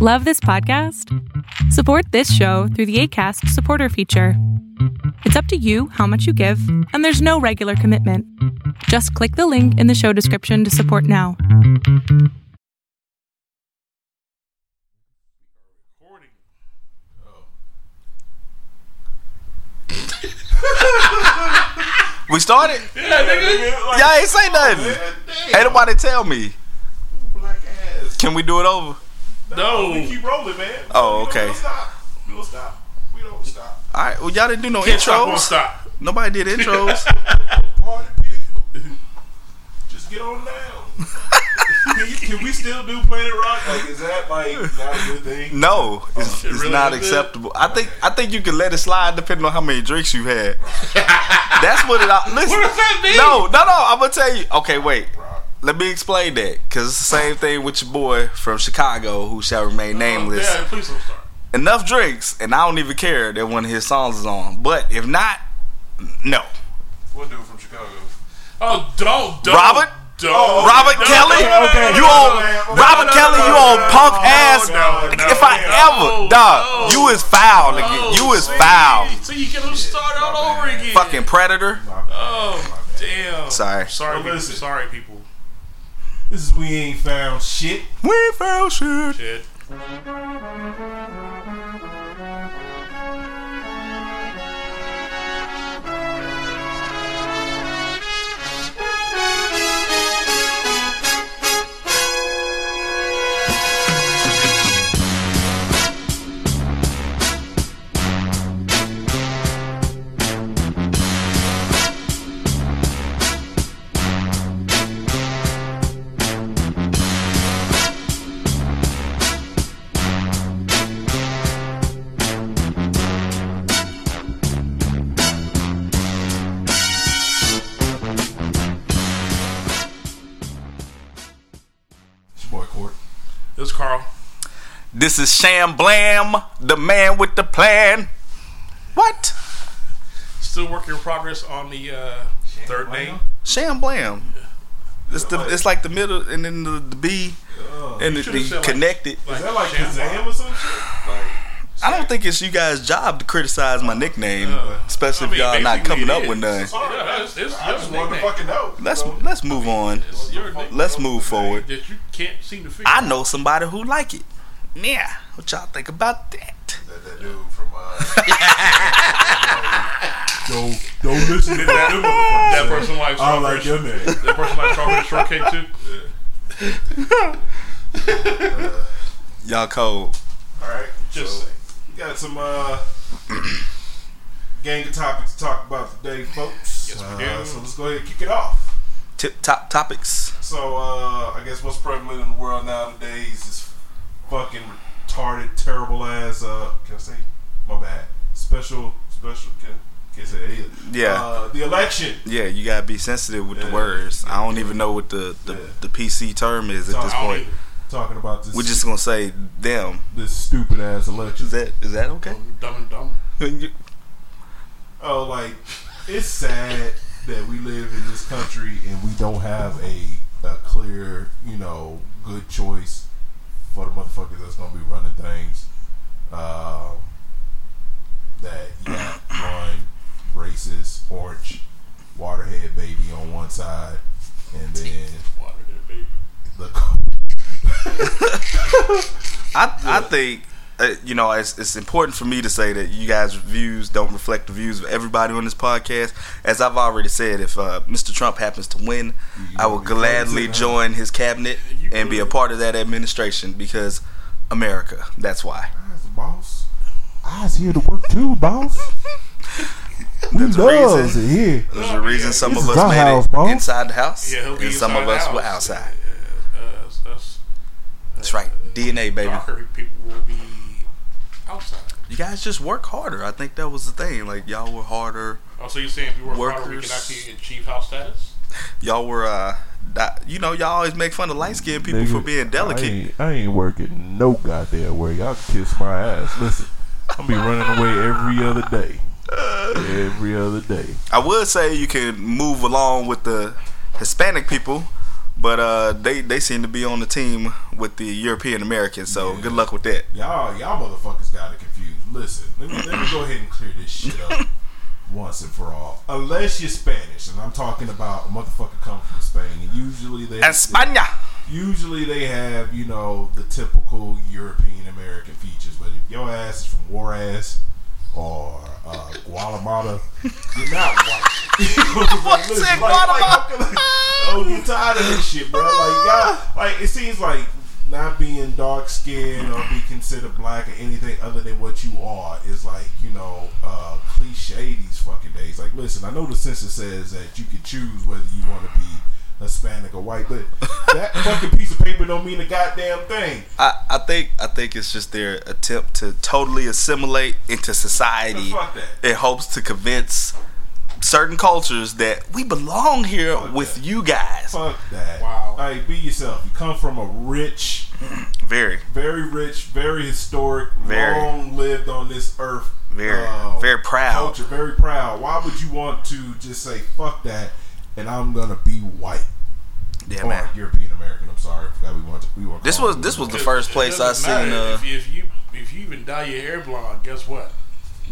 Love this podcast? Support this show through the ACAST supporter feature. It's up to you how much you give, and there's no regular commitment. Just click the link in the show description to support now. We started? Yeah, nigga. Y'all ain't say nothing. Ain't nobody tell me. Can we do it over? No. We keep rolling, man. Oh, We don't- okay. We don't stop. We don't stop. We don't stop. All right. Well, y'all didn't do no Can't stop, won't intros. stop. Nobody did intros. Party people. Just get on down. can, you, can we still do Planet Rock? Like, is that like not a good thing? No, oh, it's, It it's really not is good? acceptable. I think I think you can let it slide depending on how many drinks you've had. That's what it. Listen, What does that mean? no, no, no. I'm gonna tell you. Okay, wait. Let me explain that because it's the same thing with your boy from Chicago who shall remain nameless. Yeah, please don't start. Enough drinks, and I don't even care that one of his songs is on. But if not, no. What dude from Chicago? Oh, don't, don't. Robert? Don't. Robert No, Kelly, you no, on no, no, Robert Kelly, you no, on punk no, ass. no, no, if I no, ever, dog, no. you is foul again. You is see, foul. So you get them started all over again. Fucking predator. Oh, damn. Sorry. Sorry, people. listen. Sorry, people. This is We Ain't Found Shit. We ain't found shit. Shit. Carl. This is Sham Blam, the man with the plan. What? Still working in progress on the uh, third name. Sham Blam. It's the it's like the middle and then the, the B and the, should've the said, like, connected. Is that like Sham or some shit? Like, I don't think it's you guys' job to criticize my nickname, Uh, especially I mean, if y'all not coming up is. with none. Yeah, it's, it's, I just it's wanted to fucking know. Let's So, let's move on. It's your nickname Let's move forward. that you can't seem to figure. I know somebody who like it. Yeah, what y'all think about that? that, that dude from uh, don't don't listen to that. them That person likes I like strawberry. your name. That person likes strawberry shortcake too. Yeah. Y'all cold. All right, Just so say. we got some uh, gang of topics to talk about today, folks. Yes, we Uh, so let's go ahead and kick it off. Tip top topics. So uh, I guess what's prevalent in the world nowadays is fucking retarded, terrible ass. Uh, can I say my bad? Special, special. Can can I say that either? Yeah. Uh, the election. Yeah, you gotta be sensitive with the Yeah. words. I don't even know what the the, Yeah. the PC term is at So, this point. either. Talking about this. We're just gonna say them. this stupid ass election. Is that is that okay? Dumb and dumb. Oh, like it's sad that we live in this country and we don't have a, a clear, you know, good choice for the motherfuckers that's gonna be running things. Um, that you got one racist orange waterhead baby on one side, and then waterhead baby. the I I think uh, you know it's it's important for me to say that you guys' views don't reflect the views of everybody on this podcast. As I've already said, if uh, Mr. Trump happens to win, I will gladly join his cabinet You and be a part of that administration because America. That's why. I's the boss. I's here to work too, boss. There's a reason. it here. There's a reason some This of us made house, it boss. inside the house, Yeah, he'll be and some inside of the us were house. outside. That's, that's, That's right. DNA, baby. darker people will be outside. You guys just work harder. I think that was the thing. Like y'all were harder. Oh, so you're saying if we work harder, we can actually achieve house status? Y'all were. uh di- You know, y'all always make fun of light skinned people for Nigga, being I delicate. ain't, I ain't working no goddamn way. Y'all can kiss my ass. Listen, I'll be running away every other day. Every other day. I would say you can move along with the Hispanic people, But uh, they they seem to be on the team with the European Americans. So Yeah. good luck with that. Y'all, y'all motherfuckers got it confused. Listen, let me, let me go ahead and clear this shit up once and for all. Unless you're Spanish, and I'm talking about a motherfucker come from Spain, usually they España. usually they have you know the typical European American features. But if your ass is from Juarez or uh, Guatemala, you're not white. What Listen, said like- like, Guatemala? oh, you tired of this shit, bro? Like y'all, like it seems like not being dark skinned or be considered black or anything other than what you are is like you know uh, cliche these fucking days. Like, listen, I know the census says that you can choose whether you want to be Hispanic or white, but that fucking piece of paper don't mean a goddamn thing. I, I think I think it's just their attempt to totally assimilate into society Fuck that. in hopes to convince certain cultures that we belong here Fuck with that. you guys. Fuck that. Wow. Like, be yourself. You come from a rich, Very, very rich, very historic, Very. long lived on this earth. very, uh, very proud. culture, very proud. Why would you want to just say fuck that and I'm gonna be white Yeah, or man. European American? I'm sorry, I forgot we want to, we were. This was this was the first place I seen. matter. Uh, if, you, if you if you even dye your hair blonde, guess what?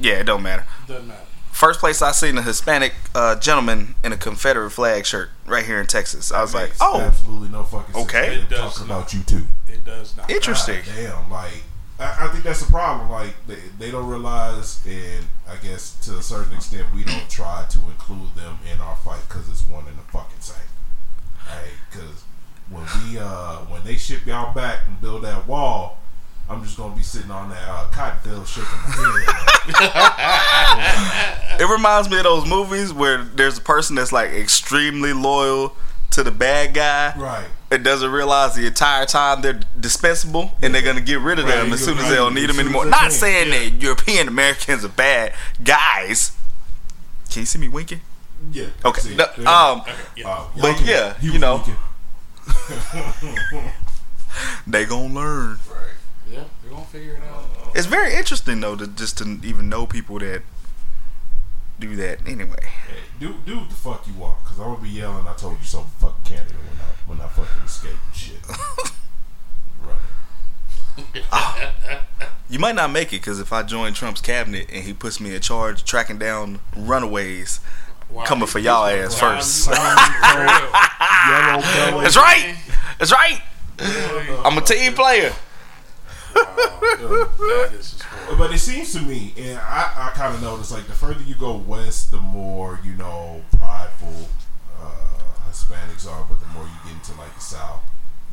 yeah, it don't matter. Doesn't matter. First place I seen a Hispanic uh, gentleman in a Confederate flag shirt right here in Texas. I was like, oh, absolutely no fucking. Okay. They're It does talking not. about you too. It does not. interesting. God damn, like I, I think that's the problem. Like they, they don't realize, and I guess to a certain extent, we don't try to include them in our fight because it's one in the fucking same. Right? Because when we uh when they ship y'all back and build that wall, I'm just gonna be sitting on that uh, cotton field shaking my head. It reminds me of those movies where there's a person that's like extremely loyal to the bad guy. right. It doesn't realize the entire time they're dispensable and they're gonna get rid of Right, them as soon as right. they don't need them anymore. Not can. saying that European Americans are bad guys. Can you see me winking? Yeah. Okay. No, um, Okay, yeah. Uh, but can- yeah, he you know. thinking. they gonna learn. Right. yeah, they're gonna figure it out. It's very interesting though to just to even know people that do that anyway. Hey, do do what the fuck you want, cause I'm gonna be yelling. I told you so. Fuck Canada when I when I fucking escape and shit. Running. Ah. You might not make it because if I join Trump's cabinet and he puts me in charge tracking down runaways, Wow. Coming for y'all ass Prime- first. prime- Yellow that's right. That's right. I'm a team player. That is just horrible. But it seems to me, and I, I kind of notice, like the further you go west, the more you know prideful uh, Hispanics are, but the more you get into like the South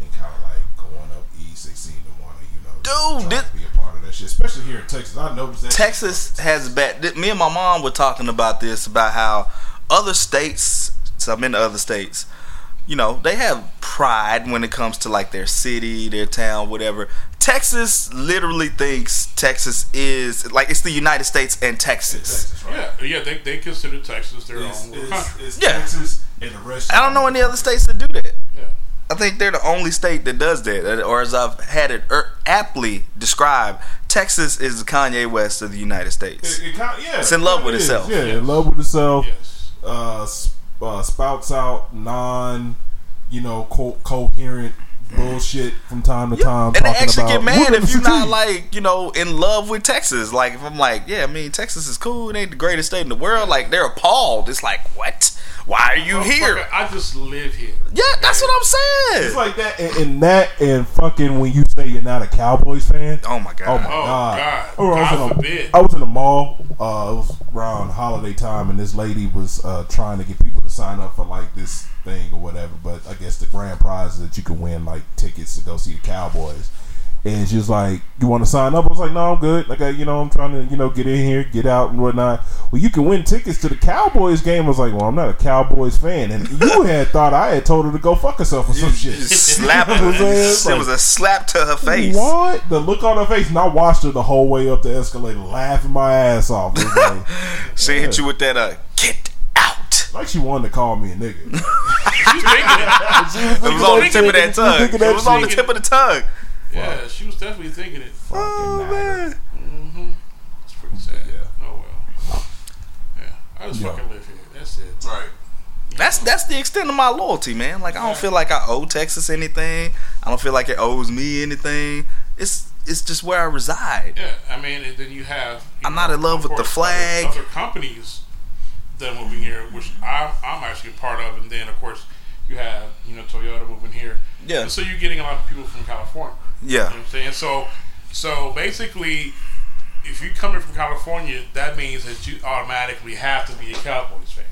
and kind of like going up east, they seem to want to, you know, Dude, this- to be a part of that shit. Especially here in Texas, I noticed that. Texas has bad. Me and my mom were talking about this about how other states. So I'm in the other states. You know, they have pride when it comes to like their city, their town, whatever. Texas literally thinks Texas is like it's the United States and Texas. Texas, right? Yeah, yeah, they, they consider Texas their It's, own it's, country. it's Yeah. Texas and the rest. I don't know any other states that do that. Yeah. I think they're the only state that does that, or as I've had it er, aptly described, Texas is the Kanye West of the United States. It, it yeah, It's in love it with is. itself. Yeah, in love with itself. Yes. uh, sp- uh, spouts out non, you know, co- coherent bullshit from time to time. And they actually about, get mad if you're not like, you know, in love with Texas. Like if I'm like, yeah, I mean Texas is cool, it ain't the greatest state in the world, like they're appalled. It's like, what? Why are you here? Motherfucker, I just live here. Yeah, that's what I'm saying. It's like that, and, and that, and fucking when you say you're not a Cowboys fan. oh my god. Oh my Oh, god! God. I was God in a- forbid. I was in the mall. Uh, it was around holiday time, and this lady was uh, trying to get people to sign up for like this thing or whatever. But I guess the grand prize is that you can win like tickets to go see the Cowboys. And she was like, "You want to sign up?" I was like, "No, I'm good. Like, I, you know, I'm trying to, you know, get in here, get out, and whatnot." Well, you can win tickets to the Cowboys game. I was like, "Well, I'm not a Cowboys fan." And you had thought I had told her to go fuck herself or some shit. Slap what it like, was a slap to her face. what? The look on her face, and I watched her the whole way up the escalator, laughing my ass off. Like, She hit you with that uh get out. like she wanted to call me a nigga. It. She was It was on the tip of that tongue. It was on the tip of the tongue. Yeah, she was definitely thinking it. Oh Fucking nigga. man. Mm-hmm. It's pretty sad. Yeah. Oh well. Yeah, I just Yeah. fucking live here. That's it. Right. That's that's the extent of my loyalty, man. Like I don't feel like I owe Texas anything. I don't feel like it owes me anything. It's it's just where I reside. Yeah, I mean, and then you have. you I'm not in love with the flag. Other, other companies that are moving here, which I'm, I'm actually a part of, and then of course you have you know Toyota moving here. Yeah. And so you're getting a lot of people from California. You know Yeah, what I'm saying? So, so basically, if you're coming from California, that means that you automatically have to be a Cowboys fan.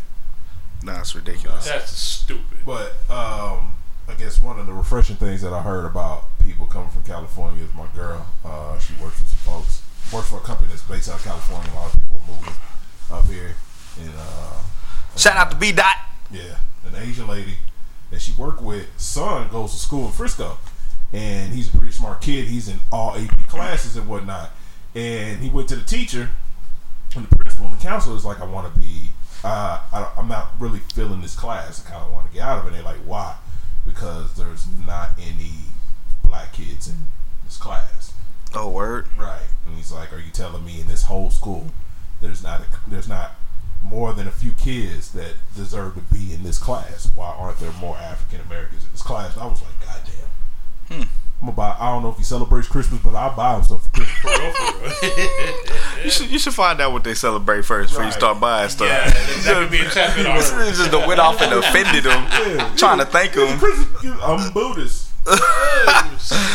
no, it's ridiculous. That's stupid. But um, I guess one of the refreshing things that I heard about people coming from California is my girl. Uh, she works with some folks. Works for a company that's based out of California. A lot of people are moving up here, and uh, Shout out to B Dot. yeah, an Asian lady that she worked with. Son goes to school in Frisco, and he's a pretty smart kid. He's in all AP classes and whatnot. And he went to the teacher, and the principal and the counselor is like, "I want to be. Uh, I, I'm not really feeling this class. I kind of want to get out of it." And they're like, "Why?" Because there's not any black kids in this class. Oh word. Right. And he's like, "Are you telling me in this whole school, there's not a, there's not more than a few kids that deserve to be in this class? Why aren't there more African Americans in this class?" And I was like, "God damn." Hmm. I'm gonna buy. I don't know if he celebrates Christmas, but I'll buy him stuff for Christmas. For real, for real. You should you should find out what they celebrate first before you start buying stuff. yeah, that could be a chapter on. This just went off and offended him, Yeah. trying to thank him. I'm Buddhist.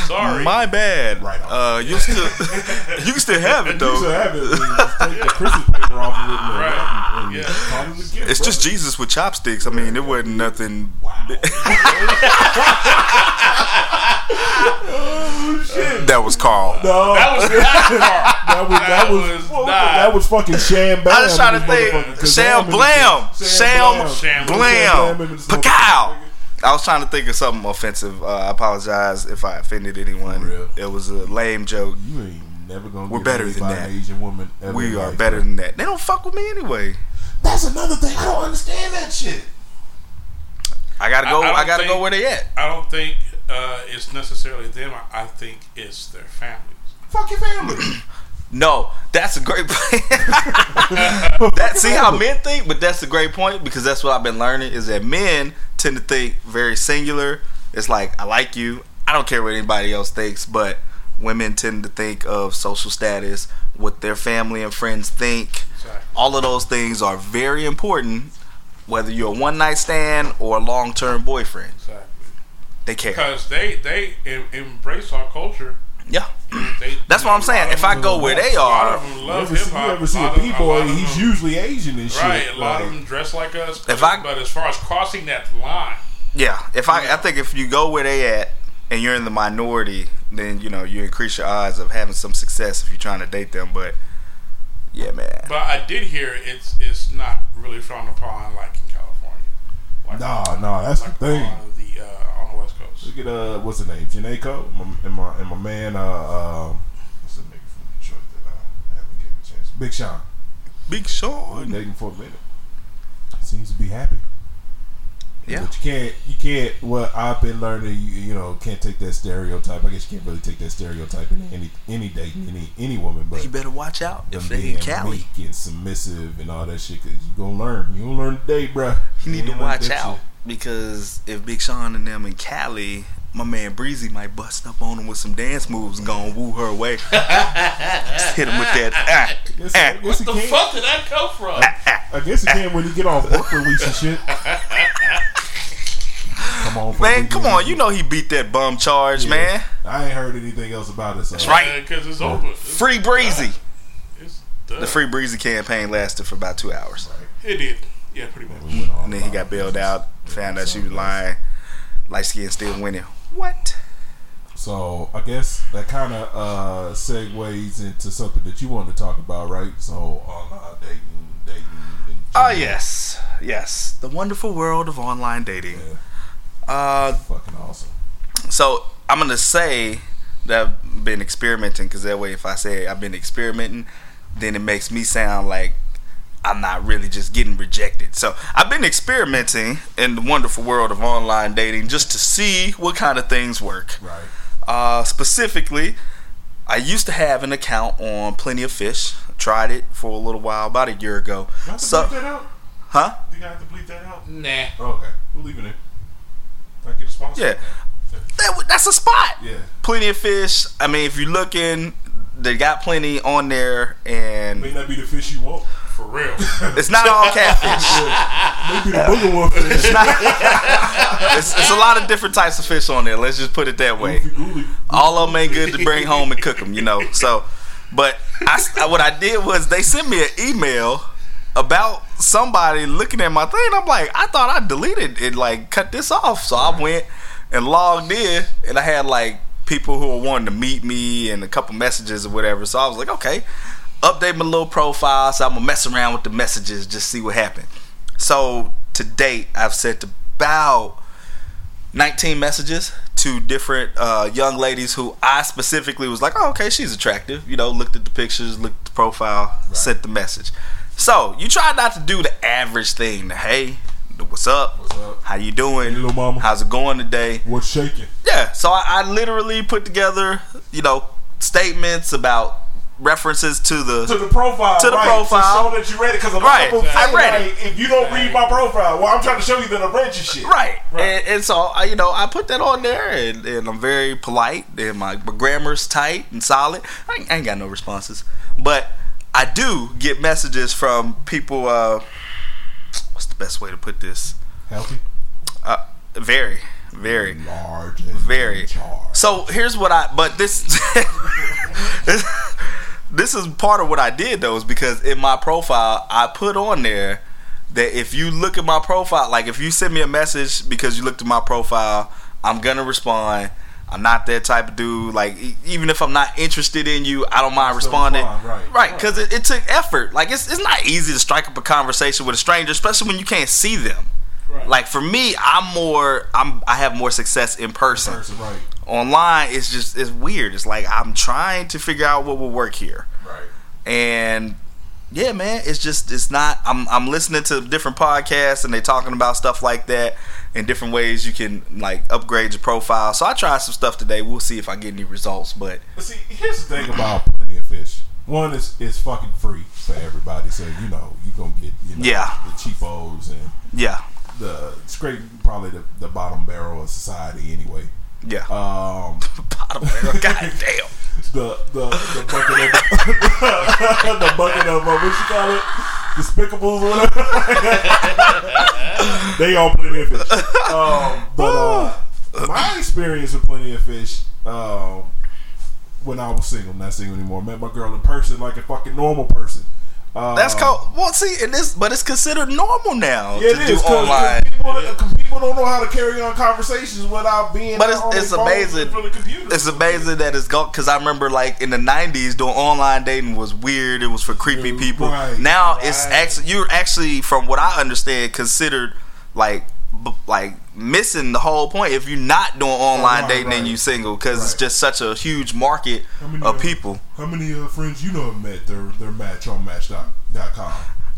Sorry. My bad. Right on. Uh, you still you can still have it You though. have it. Take the Christmas paper off of it and, Right. and, and Yeah. it gift, It's just. Jesus with chopsticks. I mean, it wasn't nothing. Wow. Oh shit. That was Carl. No, That was not hard. that was that That was, was not- that was fucking sham bam. I was trying to in this think. motherfucker, 'cause Sham in blam. this- Sham Sham blam. in Pacow. I was trying to think of something offensive. Uh, I apologize if I offended anyone. For real. It was a lame joke. You ain't never gonna. We're get better than that. Asian woman. We are life, better bro. than that. They don't fuck with me anyway. That's another thing. I don't understand that shit. I gotta go. I- I I, gotta go where they at. I don't think uh, it's necessarily them. I, I think it's their families. Fuck your family. No, that's a great point. that see how men think, but that's a great point because that's what I've been learning is that men tend to think very singular. It's like I like you. I don't care what anybody else thinks, but women tend to think of social status, what their family and friends think. Exactly. All of those things are very important, whether you're a one night stand or a long term boyfriend. Exactly. They care. Because they they em- embrace our culture. Yeah, They, that's what I'm saying. If I go where they a lot are, of them You love ever hip see, you hop. ever see a lot of- b-boy, he's them- usually Asian and shit. right. A lot of them dress like us. If I- but as far as crossing that line, Yeah, if I I think if you go where they at and you're in the minority, then you know you increase your odds of having some success if you're trying to date them. But yeah, man, but I did hear it's it's not really frowned upon like in California. Like, Nah, nah, that's like the thing. Look at uh, what's the name? My, and my and my man. Uh, uh, what's the nigga from Detroit that I haven't given a chance? Big Sean. Big Sean. dating for a minute. Seems to be happy. Yeah. But you can't, you can't. What I've been learning, you, you know, can't take that stereotype. I guess you can't really take that stereotype in any any dating any any woman, but You better watch out if they being in Cali. meek and submissive and all that shit. Cause you gonna learn. You gonna learn today, bruh. You need to watch out shit. Because if Big Sean and them in Cali, my man Breezy might bust up on him with some dance moves and go and woo her away. Just hit him with that. Ah, Guess, ah, I guess The can. fuck did that come from? I guess he can when he get off work release and shit. Come on, Man, come on, you know he beat that bum charge, Yeah. man. I ain't heard anything else about it. So. That's right. Because it's open. It's, Free Breezy. done. The Free Breezy campaign lasted for about two hours. It did. Yeah, pretty much. We went on And then he got bailed out, found out she was lying. Light skin still winning. What? So I guess that kind of uh, segues into something that you wanted to talk about, right? So online dating, dating. Oh, yes. Yes. The wonderful world of online dating. Yeah, Uh, fucking awesome. so I'm going to say that I've been experimenting because that way, if I say I've been experimenting, then it makes me sound like I'm not really just getting rejected. So I've been experimenting in the wonderful world of online dating just to see what kind of things work. Right. Uh, specifically, I used to have an account on Plenty of Fish. Tried it for a little while, about a year ago. Not to So, break that out. Huh? You gotta have to bleep that out. Nah. Oh, okay, we'll leave it. I get a sponsor. Yeah. That, that's a spot. Yeah. Plenty of fish. I mean, if you're looking, they got plenty on there, and May not be the fish you want. For real. it's not all catfish. Maybe the booger wolf fish. it's, it's a lot of different types of fish on there. Let's just put it that way. All of them ain't good to bring home and cook them, you know. So, but I, what I did was they sent me an email about somebody looking at my thing. I'm like, I thought I deleted it, like cut this off. So I went and logged in, and I had like people who were wanting to meet me and a couple messages or whatever. So I was like, okay, update my little profile. So I'm gonna mess around with the messages, just see what happened. So to date, I've sent about 19 messages to different uh, young ladies who I specifically was like, oh, okay, she's attractive. You know, looked at the pictures, looked at the profile, sent the message. So you try not to do the average thing. The, hey, what's up? What's up? How you doing? Hey, little mama. How's it going today? What's shaking? Yeah. So I, I literally put together, you know, statements about references to the To the profile. To the right, profile. To show that you read it. Because a lot Right, of people I read like, if you don't read my profile, well, I'm trying to show you that I read your shit. Right. Right. And, and so, I, you know, I put that on there and, and I'm very polite and my, my grammar's tight and solid. I ain't, I ain't got no responses. But I do get messages from people, uh, what's the best way to put this? Healthy. Uh, very, very. Large. And Very. So here's what I. But this, this, is part of what I did though, is because in my profile I put on there that if you look at my profile, like if you send me a message because you looked at my profile, I'm gonna respond. I'm not that type of dude. Like even if I'm not interested in you, I don't mind Still responding. respond, right. right? Because it, it took effort. Like it's it's not easy to strike up a conversation with a stranger, especially when you can't see them. Right. Like for me, I'm more I'm I have more success in person. Person, right. Online it's just it's weird. It's like I'm trying to figure out what will work here. Right. And yeah, man, it's just it's not I'm I'm listening to different podcasts and they're talking about stuff like that and different ways you can like upgrade your profile. So I tried some stuff today. We'll see if I get any results, but But see, here's the thing about plenty of fish. One is it's fucking free for everybody, so you know you're gonna get you know Yeah. the cheapos and yeah. the scrape probably the, the bottom barrel of society anyway. Yeah. Um, Bottom barrel. God damn. the the the bucket of the bucket of uh, what you call it, despicables or whatever. they all plenty of fish. Um, but uh, my experience with plenty of fish. Um, when I was single, not single anymore, met my girl in person like a fucking normal person. Uh, That's called Well, see, and this, but it's considered normal now Yeah, to it do is online. people, cause people don't know how to carry on conversations without being. But it's, it's amazing. in front of the. It's amazing that it's gone because I remember like in the '90s doing online dating was weird. It was for creepy Right, people. right, now it's actually you're actually, from what I understand, considered like b- like missing the whole point if you're not doing online Right, dating and right. you single because it's just such a huge market many, of people. How many uh, friends you know have met their their match on Match.com?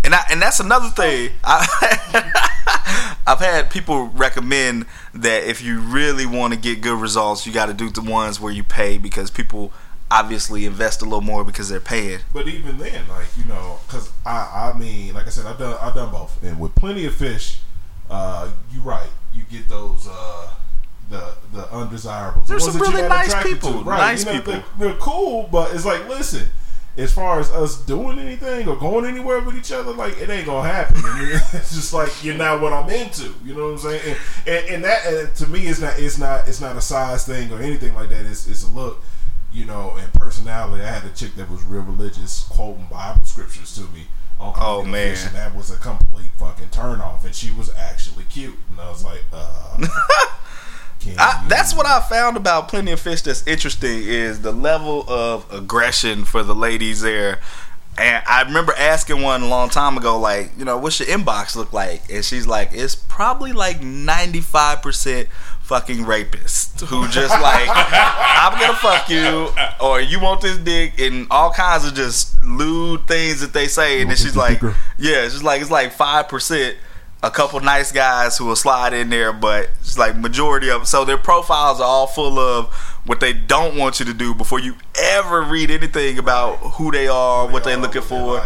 And I, and that's another thing. I, I've had people recommend that if you really want to get good results, you got to do the ones where you pay because people obviously invest a little more because they're paying. But even then, like you know, because I I mean, like I said, I've done I've done both, and with plenty of fish, uh, you're right, you get those uh. The, the undesirables. The There's some really nice people, to. nice you know, people. They're, they're cool, but it's like, listen, as far as us doing anything or going anywhere with each other, like it ain't gonna happen. It's just like you're not what I'm into. You know what I'm saying? And, and, and that and to me, it's not it's not it's not a size thing or anything like that. It's it's a look, you know, and personality. I had a chick that was real religious, quoting Bible scriptures to me. Oh, man. And that was a complete fucking turn off. And she was actually cute, and I was like, uh. I, that's what I found about Plenty of Fish that's interesting is the level of aggression for the ladies there. And I remember asking one a long time ago, like, you know, what's your inbox look like? And she's like, it's probably like 95% fucking rapists who just like, I'm gonna fuck you, or you want this dick, and all kinds of just lewd things that they say. And then she's like, dicker? yeah, it's just like, it's like 5% a couple nice guys who will slide in there, but it's like majority of so their profiles are all full of what they don't want you to do before you ever read anything about who they are, Who they what they're looking for.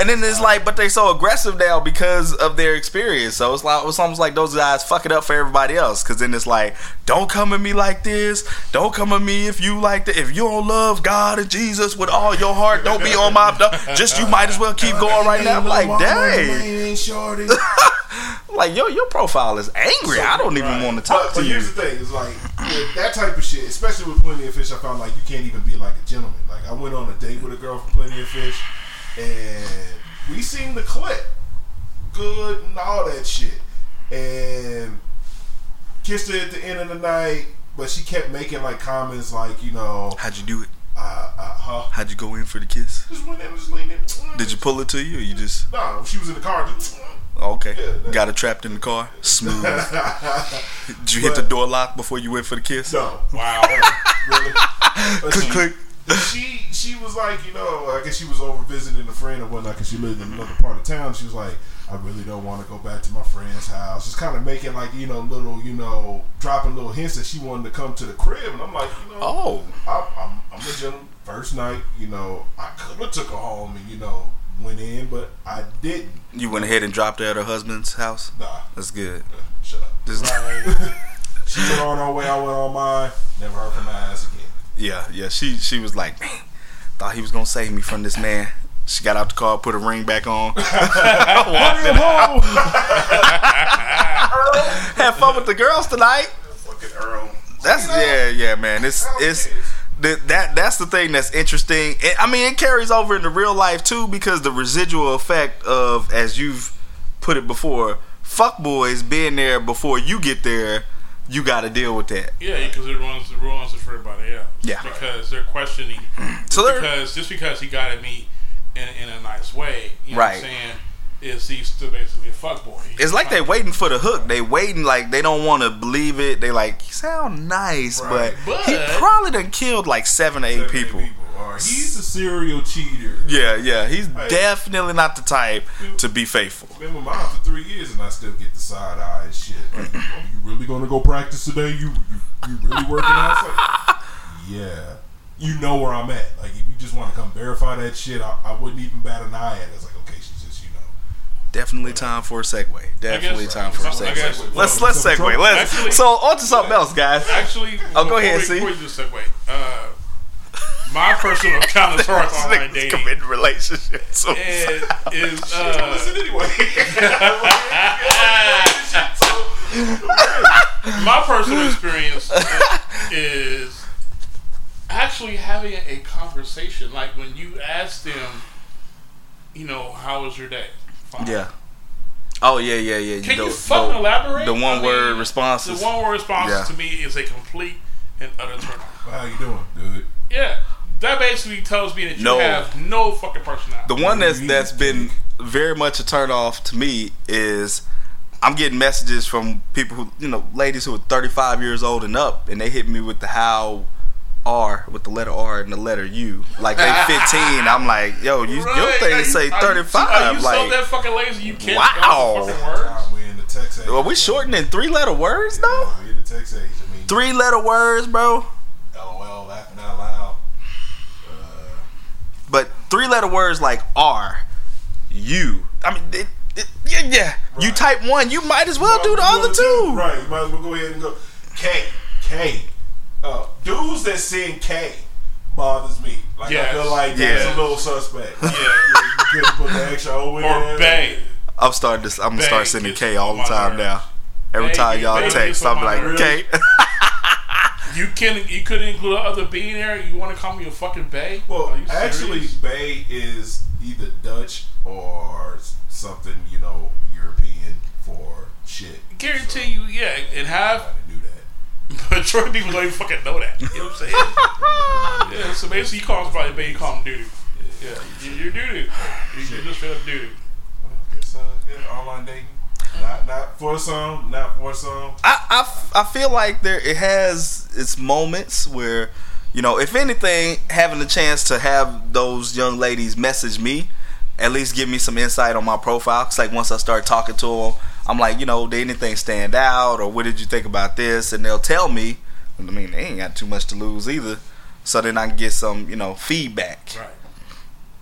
And then it's like, but they're so aggressive now because of their experience. So it's like it's almost like those guys fuck it up for everybody else. Because then it's like, don't come at me like this. Don't come at me if you like that. If you don't love God and Jesus with all your heart, don't be on my. Just you might as well keep going right now. I'm like, dang, like yo, your profile is angry. I don't even Right. want to talk But, to but you. here's the thing: it's like that type of shit, especially with Plenty of Fish. I found like you can't even be like a gentleman. Like I went on a date with a girl from Plenty of Fish, and we seen the clip, good and all that shit, and kissed her at the end of the night. But she kept making like comments like, you know, How'd you do it? uh, uh, huh? How'd you go in for the kiss? Just went in, just leaned in. Did you pull it to you? Or you just No, she was in the car. Just, okay? Yeah. Got it trapped in the car. Smooth. Did you hit the door lock before you went for the kiss? no. Wow. really? But Click click. She she was like, you know, I guess she was over visiting a friend or whatnot because she lived in another part of town. She was like, I really don't want to go back to my friend's house. Just kind of making like, you know, little, you know, dropping little hints that she wanted to come to the crib. And I'm like, you know, Oh, I, I'm, I'm a gentleman. First night, you know, I could have took her home and, you know, went in, but I didn't. you went ahead and dropped her at her husband's house. Nah, That's good. Uh, shut up. This- She went on her way, I went on mine. Never heard from her ass again. Yeah, yeah. She she was like, man, thought he was gonna save me from this man. She got out the car, put her ring back on. Walked in the house. Fun with the girls tonight. Fucking Earl. That's yeah, yeah, man. It's it's the, that that's the thing that's interesting. And, I mean, it carries over into real life too because the residual effect of, as you've put it before, fuck boys being there before you get there. You got to deal with that. Yeah, because it ruins it ruins it for everybody else. Yeah. because they're questioning. So they're because just because he got at me in, in a nice way, you know Right. what I'm saying, is he still basically a fuckboy? It's like they waiting for the hook. They waiting like they don't want to believe it. They like he sound nice, Right. but, he probably done killed like seven or eight people. Or he's a serial cheater. Yeah, yeah. He's Hey. definitely not the type to be faithful. Been with mine for three years and I still get the side eye and shit. Like, oh, you really gonna go practice today? You you, you really working out? Like, yeah. You know where I'm at. Like if you just want to come verify that shit, I, I wouldn't even bat an eye at it. It's like okay, she's just you know. Definitely time for a segue. Definitely guess- time for a segue. guess- let's let's segue. Let's Actually- so on to something else, guys. Actually, Oh, go ahead, we- see. You just segue, uh, my personal account as far as online dating committing relationships. So is, is uh, Listen anyway. my personal experience is actually having a conversation. Like when you ask them, you know, how was your day? Fine. yeah. Oh yeah, yeah, yeah. Can The- you fucking the- elaborate? The one I mean, word responses. The one word responses Yeah. to me is a complete and utter turn off. How you doing, dude? Yeah. That basically tells me that you No. have no fucking personality. The one that's that's been very much a turn off to me is I'm getting messages from people who you know ladies who are 35 years old and up, and they hit me with the how R with the letter R and the letter U, like they 15. I'm like, yo, you your Right. thing Are you- say are you- 35. Are you so like, that fucking lazy you can't Wow. spell the fucking words? We in the text age. are we shortening three letter words though? Yeah, we in the text age. I mean, Three letter words, bro. LOL, laughing out loud. Uh, But three letter words like R, U. I mean, it, it, yeah, yeah. You type one, you might as well do the other wanna two. Right, you might as well go ahead and go. K, K. Uh, dudes that send K bothers me. Like Yes. I feel like Yes. that's a little suspect. Yeah. you couldn't put the extra O in Or there. Bay. I'm starting to. I'm gonna start sending K all the time now. Every Bang time y'all text, I'm like, nerves. K. You can you couldn't include other B in there. You want to call me a fucking Bay? Well, Are you actually. Bay is either Dutch or something, you know, European for shit. guarantee you, yeah, and half. I knew that. Majority of people don't even fucking know that. You know what I'm saying? yeah. So basically, you call him probably Bay. You call him doo doo. Yeah, you- you're doo doo. You, you just straight up doo doo. Well, I guess, uh, yeah, online dating. Not, not for some, not for some. I, I, I feel like there it has its moments where, you know, if anything, having the chance to have those young ladies message me, at least give me some insight on my profile. Cause like once I start talking to them, I'm like, you know, did anything stand out or what did you think about this? And they'll tell me. I mean, they ain't got too much to lose either. So then I can get some, you know, feedback. Right.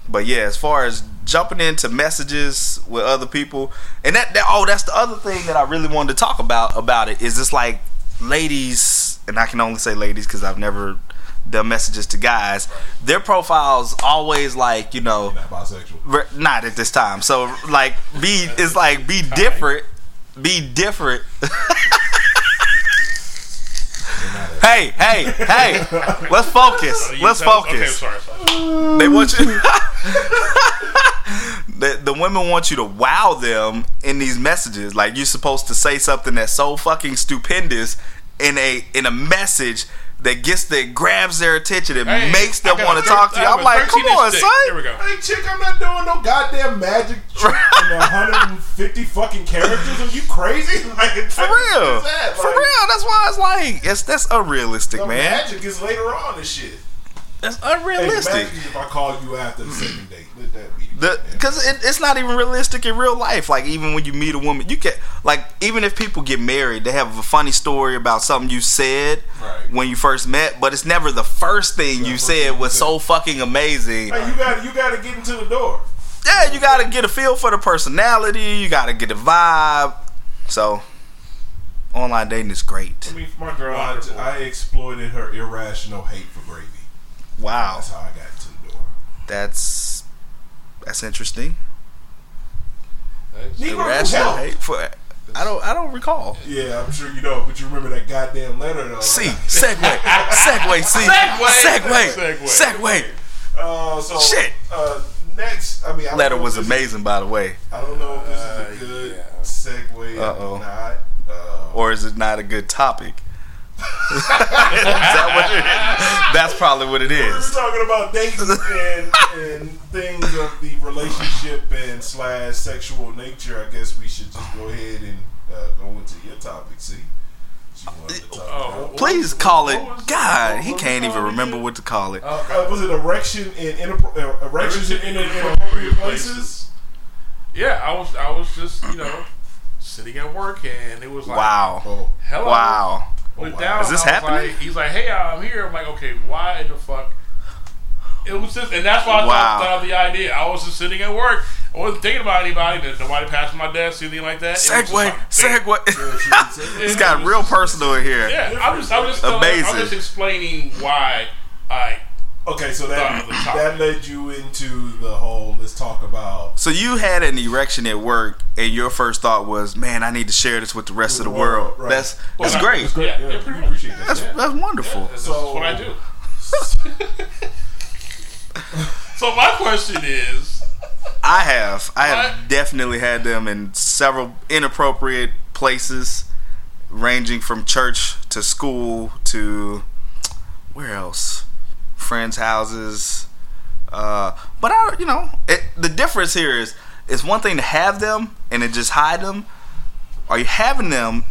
But yeah, as far as jumping into messages with other people, and that, that oh, that's the other thing that I really wanted to talk about about it is it's like ladies, and I can only say ladies because I've never done messages to guys. Their profiles always like you know Not bisexual. Ver- not at this time. So like be it's like be different, be different. hey, hey, hey! Let's focus. Let's tell us- Okay, focus. sorry, sorry. They want you. the, the women want you to wow them in these messages. Like you're supposed to say something that's so fucking stupendous in a in a message that gets that grabs their attention and Hey, makes them want to talk to you. I have I'm like, come on, inch dick. son. Here we go. Hey, chick, I'm not doing no goddamn magic trick and 150 fucking characters. Are you crazy? Like, For real, that? for real. That's why it's like it's that's unrealistic, The man. magic is later on and shit. That's unrealistic. magic is if I call you after the second date. Let that be. Because it, it's not even realistic in real life. Like even when you meet a woman, you can like even if people get married, they have a funny story about something you said Right. when you first met, but it's never the first thing you first said thing was so fucking amazing. Hey, you got you got to get into the door. Yeah, you gotta get a feel for the personality. You gotta get the vibe. So online dating is great. I mean, my girl, I, I exploited her irrational hate for gravy. Wow, That's how I got into the door. that's that's interesting. That's- Negro Irrational hate for I don't I don't recall. Yeah, I'm sure you know, but you remember that goddamn letter though. See, segue, segue, see, Segue. segue, Segue. segue. Uh, so Shit. Uh, next, I mean, I Letter was if this- amazing, by the way. I don't know if this Uh, is a good yeah. segue Uh-oh. or not. Uh, Or is it not a good topic? Is that what it is? That's probably what it is. we're talking about dating and, and things of the relationship and slash sexual nature. I guess we should just go ahead and uh, go into your topic. See, you wanted to talk Oh, about. Please call it. What was- God, what he can't even remember again? what to call it. Uh, was it erection in inappro- uh, erections in, in inappropriate places? Yeah, I was I was just you know sitting at work and it was like Wow. Hello Wow. Went wow. down. Is this happening? Like, he's like, hey, I'm here. I'm like, okay, why in the fuck? It was just, and that's why I Wow. thought, thought of the idea. I was just sitting at work. I wasn't thinking about anybody. That nobody passed my desk, anything like that. It was just Segue, like, damn. segue. it's It got real personal in here. Yeah, I'm just, I'm just, telling- I'm just explaining why I. Okay, so that of the topic. that led you into the whole. Let's talk about. So you had an erection at work, and your first thought was, "Man, I need to share this with the rest of the world." Right. That's that's Well, great. That's great. Yeah, Yeah, yeah, pretty appreciate that. That's that's wonderful. That's So- what I do. so my question is, I have. I have What? definitely had them in several inappropriate places, ranging from church to school to where else? Friends' houses. Uh, but I, you know, it, the difference here is it's one thing to have them and then just hide them. Are you having them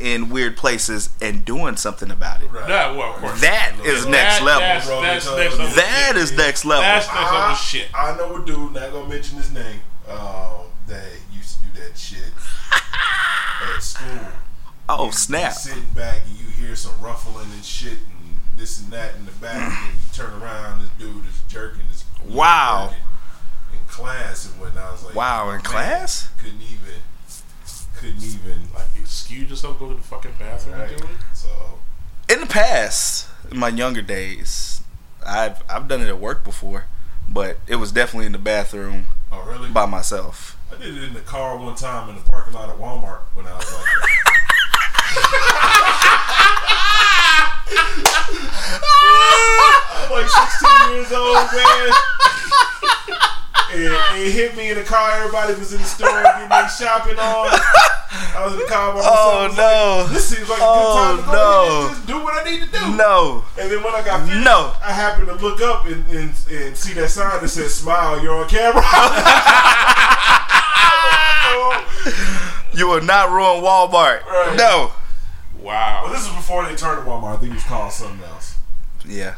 in weird places and doing something about it? Right. that well, of course. That is That- next level. That's, Bro, that's because- next level. That next level. That's next level I, shit. I know a dude, not gonna mention his name, um, that used to do that shit at school. oh You- snap! You sitting back and you hear some ruffling and shit and this and that in the back, and you turn around, this dude is jerking his Wow. in class and whatnot. I was like, Wow, in man, class? Couldn't even, couldn't even. Like, excuse yourself, go to the fucking bathroom Right. and do it. So in the past, in my younger days, I've I've done it at work before, but it was definitely in the bathroom oh really? by myself. I did it in the car one time in the parking lot of Walmart when I was like. I'm like 16 years old, man. And it hit me in the car. Everybody was in the store getting their shopping on. I was in the car by myself. Oh, no. Like, this seems like a Oh, good time to go no. just do what I need to do. No, And then when I got finished, No. I happened to look up and, and, and see that sign that said "Smile, you're on camera." Oh. you will not ruin Walmart. Right. No. Wow. well, this is before they turned to Walmart. I think it was called something else, Yeah.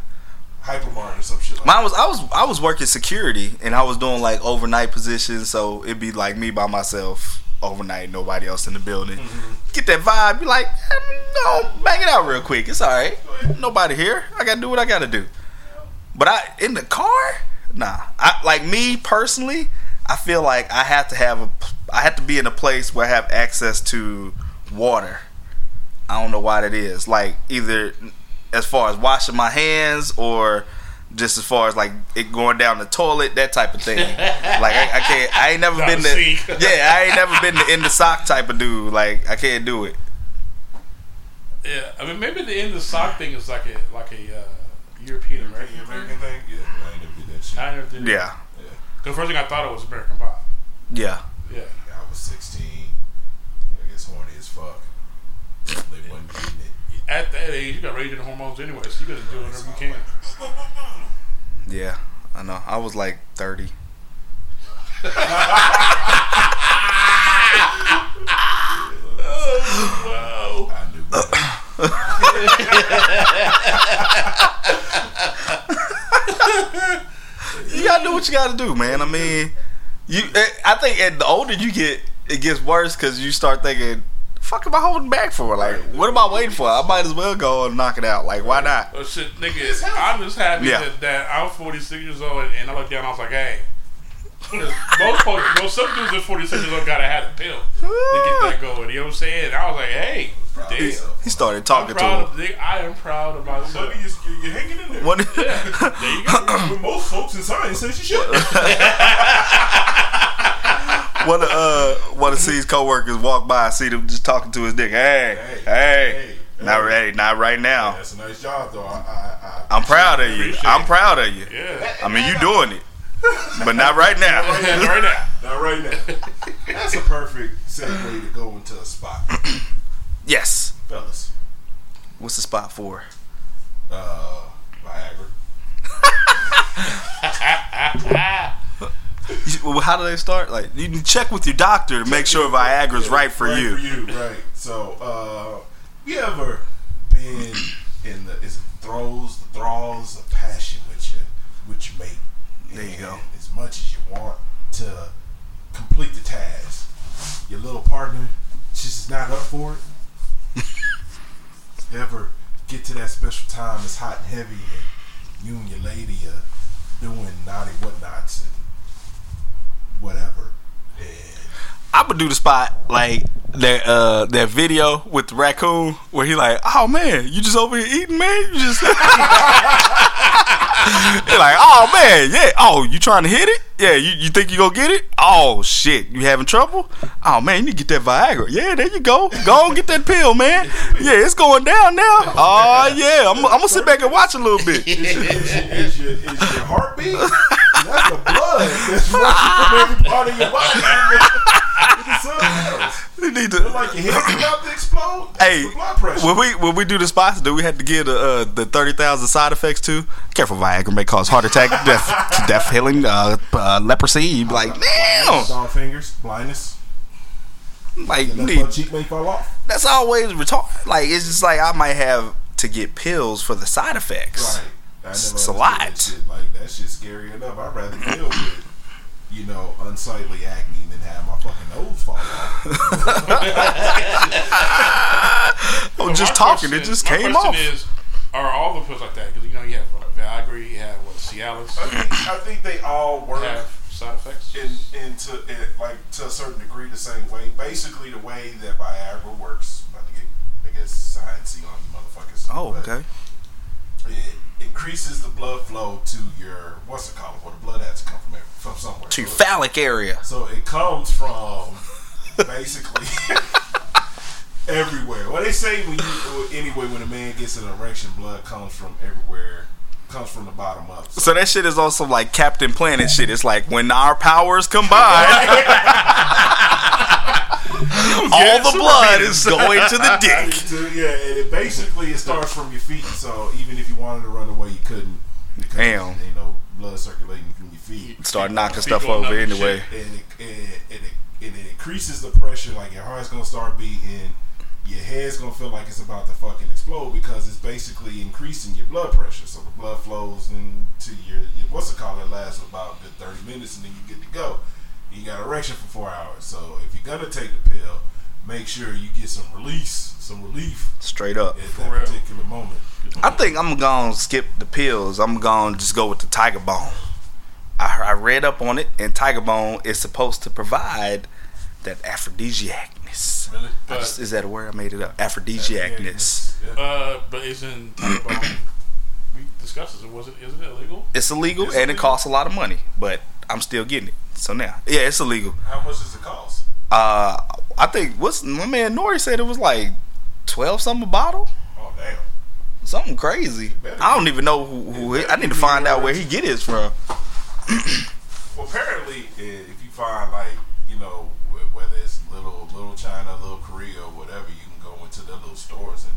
Hypermart or some shit like Mine was I was I was working security and I was doing like overnight positions, so it'd be like me by myself overnight, nobody else in the building. Mm-hmm. Get that vibe, be like, mm, no, bang it out real quick. It's all right. Nobody here. I gotta do what I gotta do. But I in the car, nah. I like me personally. I feel like I have to have a, I have to be in a place where I have access to water. I don't know why that is. Like either as far as washing my hands or just as far as like it going down the toilet, that type of thing. like I, I can't. I ain't never Down been the the yeah. I ain't never been the in the sock type of dude. Like I can't do it. Yeah, I mean maybe the end of sock thing is like a like a uh, European American American, American thing? Yeah, I ain't never did that shit. I never did. Yeah, The first thing I thought it was American Pie. yeah. Yeah. I was 16. I guess horny as fuck. Wasn't it. At that age, you got raging hormones anyway, so you gotta do whatever you can. Yeah, I know. I was like 30. Wow. I knew. You gotta do what you gotta do, man. I mean, you. eh, I think at the older you get, it gets worse because you start thinking, "Fuck, am I holding back for? Like, what am I waiting for? I might as well go and knock it out. Like, why oh, not?" Oh shit, nigga! I'm just happy Yeah. that, that I'm 46 years old and, and I looked down. I was like, hey. Most folks, most some dudes at 46 years old gotta have a pill to get that going. You know what I'm saying? I was like, hey, Proud of damn. yourself. He started I'm talking to proud him. of, nigga, I am proud of myself. Buddy, you're, you're hanging in there. What? Yeah, there you go. But most folks in science says you should. One of uh, one of C's coworkers walk by, see them just talking to his dick. Hey, hey, Hey, hey, not hey. ready, not right now. That's a nice job, though. I, I, I I'm proud of you. I'm it. proud of you. Yeah. I mean, you doing it, but not right now. Not right now. Not right now. That's a perfect segue to go into a spot, yes. fellas. What's the spot for? Uh, Viagra. Well, How do they start? Like, you can check with your doctor to make sure Viagra's right for right you. For you, right. So, uh, you ever been in the is throes, the thralls of passion with your with your mate? There you go. As much as you want to complete the task, your little partner just is not up for it. ever get to that special time it's hot and heavy and you and your lady are doing naughty whatnots and whatever. And I would do the spot like that uh that video with the raccoon where he like, oh man, you just over here eating, man. You just They're like, oh man, yeah. Oh, you trying to hit it? Yeah, you, you think you gonna get it? Oh shit, you having trouble? Oh man, you need to get that Viagra. Yeah, there you go. Go and get that pill, man. Yeah, it's going down now. Oh yeah, I'm, I'm gonna sit back and watch a little bit. is, your, is, your, is your heartbeat? That's the blood that's rushing from every part of your body. You need to. like your head's about to explode. Hey, blood pressure. when we when we do the spots, do we have to give the uh, the thirty thousand side effects too? Careful, Viagra may cause heart attack, death, death, healing, uh, uh, leprosy. You be like, damn, fingers, blindness. like need, cheek may fall off. that's always retarded. Like it's just like I might have to get pills for the side effects. Right. I never It's a lot. That shit. Like that shit's scary enough. I'd rather deal with, you know, unsightly acne than have my fucking nose fall off. I But was just talking, it just my came question off. Is, are all the pills like that? Because you know you have uh, Viagra, you have what Cialis, I think I think they all work. have side effects. in, into it, like to a certain degree the same way. Basically, the way that Viagra works. About to get, I guess, sciencey on you motherfuckers. Oh, but okay. It increases the blood flow to your what's it called? Where the blood has to come from, from somewhere. To your phallic area. So it comes from basically everywhere. Well, they say when you anyway when a man gets an erection, blood comes from everywhere. Comes from the bottom up. So, So that shit is also like Captain Planet shit. It's like when our powers combine, all the blood is going to the dick. To- yeah, and it basically it starts from your feet. So even if you wanted to run away, you couldn't. Because Damn. You know, blood circulating from your feet. Start knocking stuff over anyway. shit. and it, and, and, it, and it increases the pressure. Like your heart's gonna start beating. Your head's gonna feel like it's about to fucking explode because it's basically increasing your blood pressure. So the blood flows into your, your what's it called? It lasts about good thirty minutes, and then you get to go. You got erection for four hours. So if you're gonna take the pill, make sure you get some release, some relief Straight up. at that real. particular moment. I think I'm gonna skip the pills. I'm gonna just go with the Tiger Bone. I I read up on it, and Tiger Bone is supposed to provide that aphrodisiacness. Really? Just- is that a word? I made it up. Aphrodisiacness. Yeah. Uh, but isn't Tiger Bone? We discussed this. It? Isn't it illegal? It's illegal It's and it costs a lot of money, but I'm still getting it. So now, yeah, it's illegal. How much does it cost? Uh, I think what's my man Nori said it was like twelve something a bottle, Oh damn. something crazy. I don't even know who. who It I need to find out where he get his from. Well, apparently, if you find like you know whether it's little little China, little Korea, or whatever, you can go into their little stores and, and purchase the shit.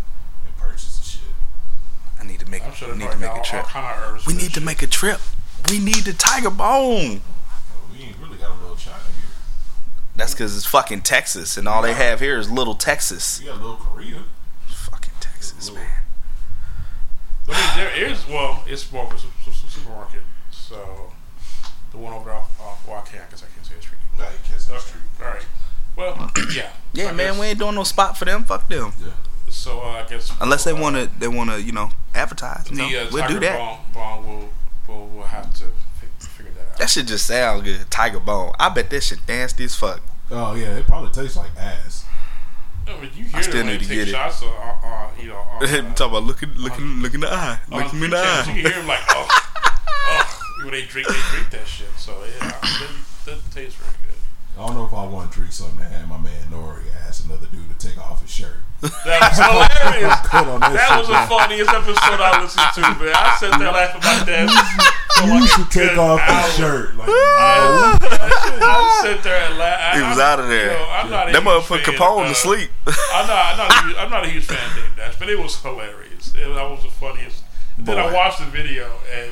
I need to make. I'm sure we need to make a trip. all kind of herbs. We need to shit. make a trip. We need the Tiger Bone. We ain't really got a little China here. That's because it's fucking Texas, and all they have here is little Texas. We got a little Korea. Fucking Texas, man. I mean, there is. Well, it's more of a su- su- su- supermarket. So the one over off. off well, I can't. I guess I can't say the street. Nah, you can't say the street. All right. Well, yeah. Yeah, I man, guess- we ain't doing no spot for them. Fuck them. Yeah. So uh, I guess Unless they uh, want to, they want to, you know, advertise. You know, uh, we'll Tiger do that. Bone, Bone will, will will have to figure that out. That shit just sound good. Tiger Bone. I bet that shit nasty as fuck. Oh yeah, it probably tastes like ass. I mean, you hear still need to get it. shots on, on, on, you know, on, uh, Talk about looking, looking, look in the eye, on look me in the eye. You can hear them like, oh, oh, when they drink, they drink that shit. So yeah, it doesn't taste very good. I don't know if I want to drink something to have my man Nori ask another dude to take off his shirt. That was hilarious. Cut on that, That shit, was the funniest episode I listened to, man. I sat there laughing my dad. He used to take off his shirt. Like, I, I sit there and laugh. He was out of there. You know, I'm not a That huge mother put Capone uh, to sleep. I'm not. I'm not. A huge, I'm not a huge fan of Dame Dash, but it was hilarious. It, that was the funniest. Then I watched the video, and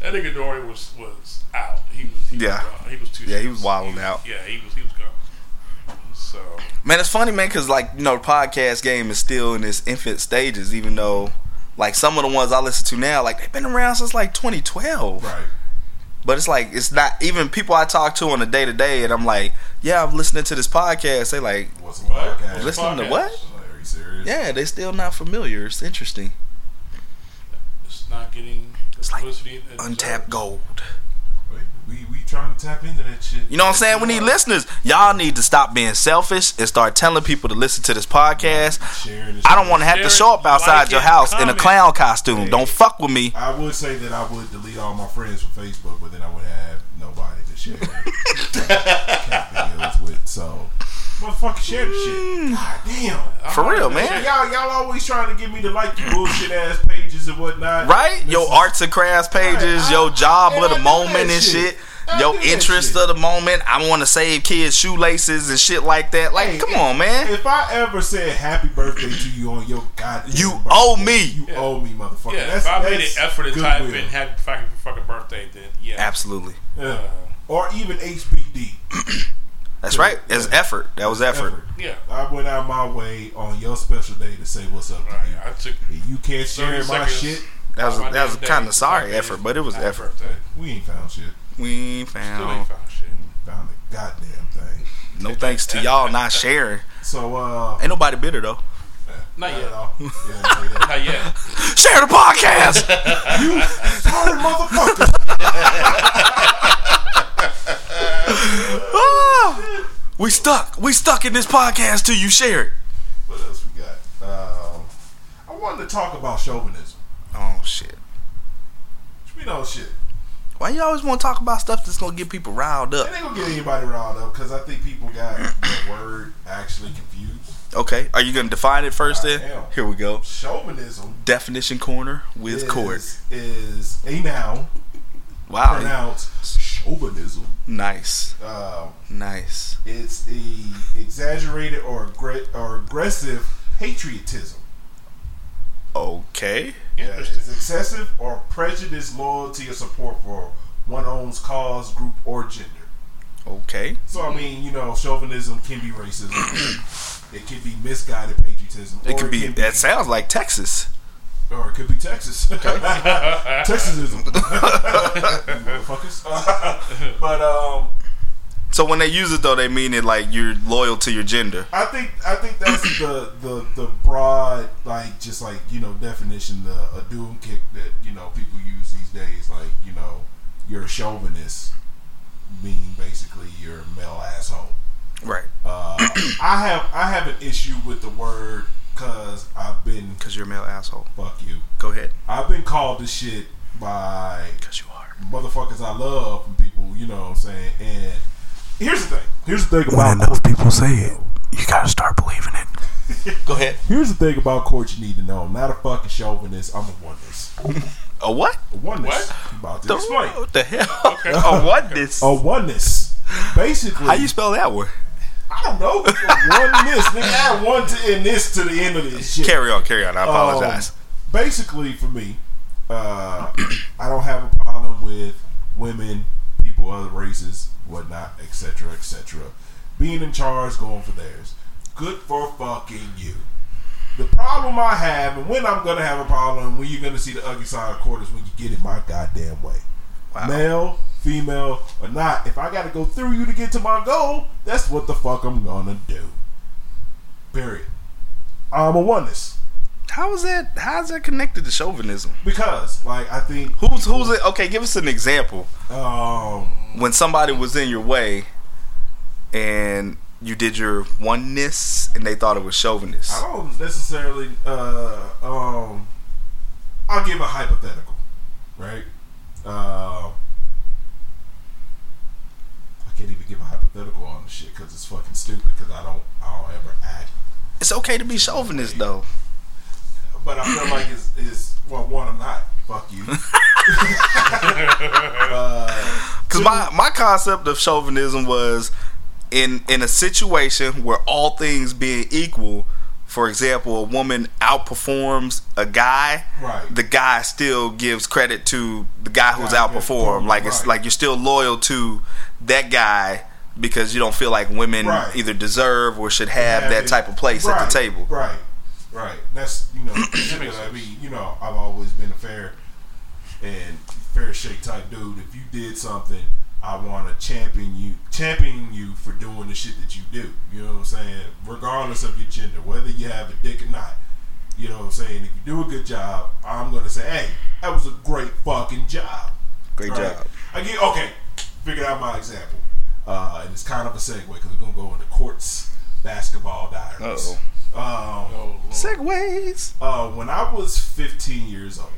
that nigga Dory was was out. He was. He Yeah. Was, he was too. Yeah, he was serious. wilding He- out. Yeah, he was. He was gone. So Man, it's funny, man, because like you know, the podcast game is still in its infant stages. Even though, like some of the ones I listen to now, like they've been around since like 2012. right. But it's like it's not even people I talk to on a day to day, and I'm like, yeah, I'm listening to this podcast. They like, What's a What? podcast? listening to what? Like, are you serious? Yeah, they're still not familiar. It's interesting. it's not getting It's like Untapped gold. Wait, we we trying to tap into that shit. You know what I'm saying? We need listeners. Y'all need to stop being selfish and start telling people to listen to this podcast. This I don't want to have to show up outside like your it, house in a clown costume. Hey. Don't fuck with me. I would say that I would delete all my friends from Facebook, but then I would have nobody to share cat videos with. So, motherfucker, share the shit. God damn. For real, man. not- Y'all, y'all always trying to get me to like your bullshit ass pages and whatnot. Right? Your Listen, arts and crafts pages, Right. your job and of I the do moment that and shit. shit. I Your do that interest shit. of the moment. I want to save kids' shoelaces and shit like that. Like, Hey, come if- on, man. If I ever said happy birthday to you on your goddamn You birthday, owe me. You Yeah. owe me, motherfucker. Yeah, That's, if I made an effort to type goodwill. in happy fucking fucking birthday, then yeah. Absolutely. Yeah. Uh, Or even HBD. That's right. That's Yeah. effort. That was effort. yeah. I went out my way on your special day to say what's up to Right. you. I took If you can't share my shit, That was off that was kind of sorry effort, but it was effort. birthday. we ain't found shit. We ain't Still ain't found. found shit. Found the goddamn thing. No thanks to y'all not sharing. So, uh, Ain't nobody bitter though. Not not yet. at all. Yeah, yeah, yeah. Not yet. Share the podcast. you sorry motherfucker. We stuck. We stuck in this podcast till you share it. What else we got? Um, I wanted to talk about chauvinism. Oh shit. We know shit. Why you always want to talk about stuff that's gonna get people riled up? It ain't gonna get anybody riled up because I think people got the word actually confused. Okay, are you gonna define it first? Then am. here we go. Chauvinism Definition corner with is, Court. is a noun Wow, pronounced chauvinism. nice, Um, nice. it's a exaggerated or aggre- or aggressive patriotism. Okay, Yeah, Interesting. it's excessive or prejudiced loyalty or support for one own's cause, group, or gender. okay. So I mean, you know, chauvinism can be racism. it can be misguided patriotism. It or could be. can That sounds like Texas. Or it could be Texas. Texasism, motherfuckers. but um, So when they use it though, they mean it like you're loyal to your gender. I think I think that's the the the broad like just like you know definition the a doom kick that you know people use these days like you know you're a chauvinist mean basically you're a male asshole. Right. Uh, I have I have an issue with the word because I've been Because you're a male asshole. fuck you. Go ahead. I've been called this shit by Because you are. motherfuckers I love from people, you know what I'm saying? And here's the thing. Here's the thing about court. people say it, you gotta start believing it. Go ahead. Here's the thing about court you need to know. I'm not a fucking chauvinist. I'm a oneness. A what? A oneness. What? I'm about to The, explain. what the hell? A oneness. A oneness. Basically, How you spell that word? I don't know. one miss, Nigga, add one to and this to the end of this shit. Carry on, carry on. I apologize. Um, basically, for me, uh, I don't have a problem with women, people, other races, whatnot, etc., etc. Being in charge, going for theirs. Good for fucking you. The problem I have, and when I'm gonna have a problem, and when you're gonna see the ugly side of court, is when you get it my goddamn way. Wow. Male, female, or not. If I gotta go through you to get to my goal, that's what the fuck I'm gonna do. Period. I'm a oneness. How is that? How is that connected to chauvinism? Because, like, I think Who's who's it? Okay, give us an example. um, When somebody was in your way, and you did your oneness, and they thought it was chauvinist. I don't necessarily. Uh, um, I'll give a hypothetical, right? Uh, I can't even give a hypothetical on the shit because it's fucking stupid. Because I don't, I don't ever act. It's okay to be chauvinist though. But I feel like it's, it's well, one, I'm not. Fuck you. uh, Because my, my concept of chauvinism was in in a situation where all things being equal, for example, a woman outperforms a guy, Right. the guy still gives credit to the guy who's Guy outperformed. outperformed, Like it's right. like you're still loyal to that guy because you don't feel like women Right. either deserve or should have, that it. type of place right, at the table. Right, right. That's you know, shit makes that I mean, you know, I've always been a fair and fair shake type dude. If you did something, I want to champion you, champion you for doing the shit that you do. You know what I'm saying? Regardless of your gender, whether you have a dick or not. You know what I'm saying? If you do a good job, I'm gonna say, hey, that was a great fucking job. Great Right. job. I get okay. Figured out my example, uh, and it's kind of a segue because we're gonna go into courts basketball diaries. Uh-oh. Um, Oh, Lord. Segways. uh, when I was 15 years old,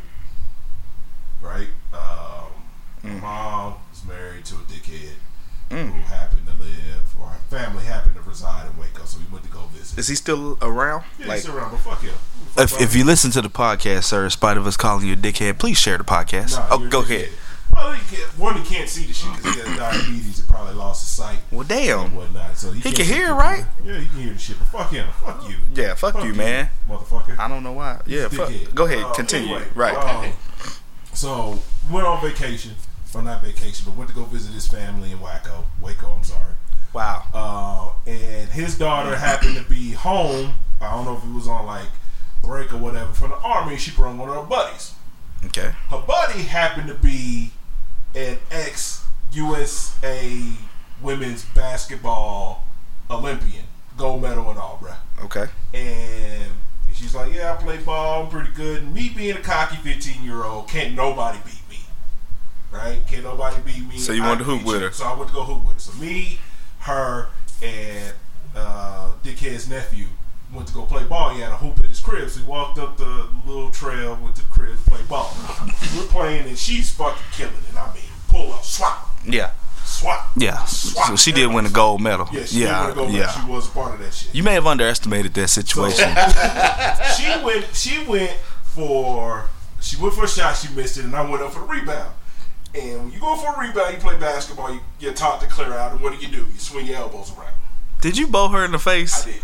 right? Um, Mm. My mom was married to a dickhead Mm. who happened to live, or her family happened to reside in Waco, so we went to go visit. Is he still around? yeah, like he's still around, but fuck him. If, if you listen to the podcast, sir, in spite of us calling you a dickhead, please share the podcast. Nah, oh, go ahead. Well, he can't, one, he can't see the shit because he has diabetes. He probably lost his sight Well, and damn. whatnot. So he, He can't can see hear, the- right? Yeah, he can hear the shit. But fuck him. Fuck you. Yeah, fuck, you, man. motherfucker. I don't know why. Yeah, fuck. Go ahead, Uh, continue. anyway, right. um, so went on vacation. Well, not vacation, but went to go visit his family in Waco. Waco, I'm sorry. wow. Uh, and his daughter happened to be home. I don't know if it was on like break or whatever from the army. She brought one of her buddies. Okay. Her buddy happened to be an ex USA women's basketball Olympian, gold medal and all, bruh. Okay. And she's like, "Yeah, I play ball. I'm pretty good." And me being a cocky 15 year old, can't nobody beat me, right? Can't nobody beat me. So you wanted to hoop with her. So I went to go hoop with her. So me, her, and uh, Dickhead's nephew went to go play ball. He had a hoop at his crib, so he walked up the little trail, went to the crib to play ball. We're playing, and she's fucking killing it. I mean, pull up, swap, Yeah. swap. Yeah. swap. So she did win a gold medal. Yeah, she yeah. did win a gold yeah. She was a part of that shit. You may have underestimated that situation. she went she went for she went for a shot, she missed it, and I went up for the rebound. And when you go for a rebound, you play basketball, you get taught to clear out, and what do you do? You swing your elbows around. did you bow her in the face? I did.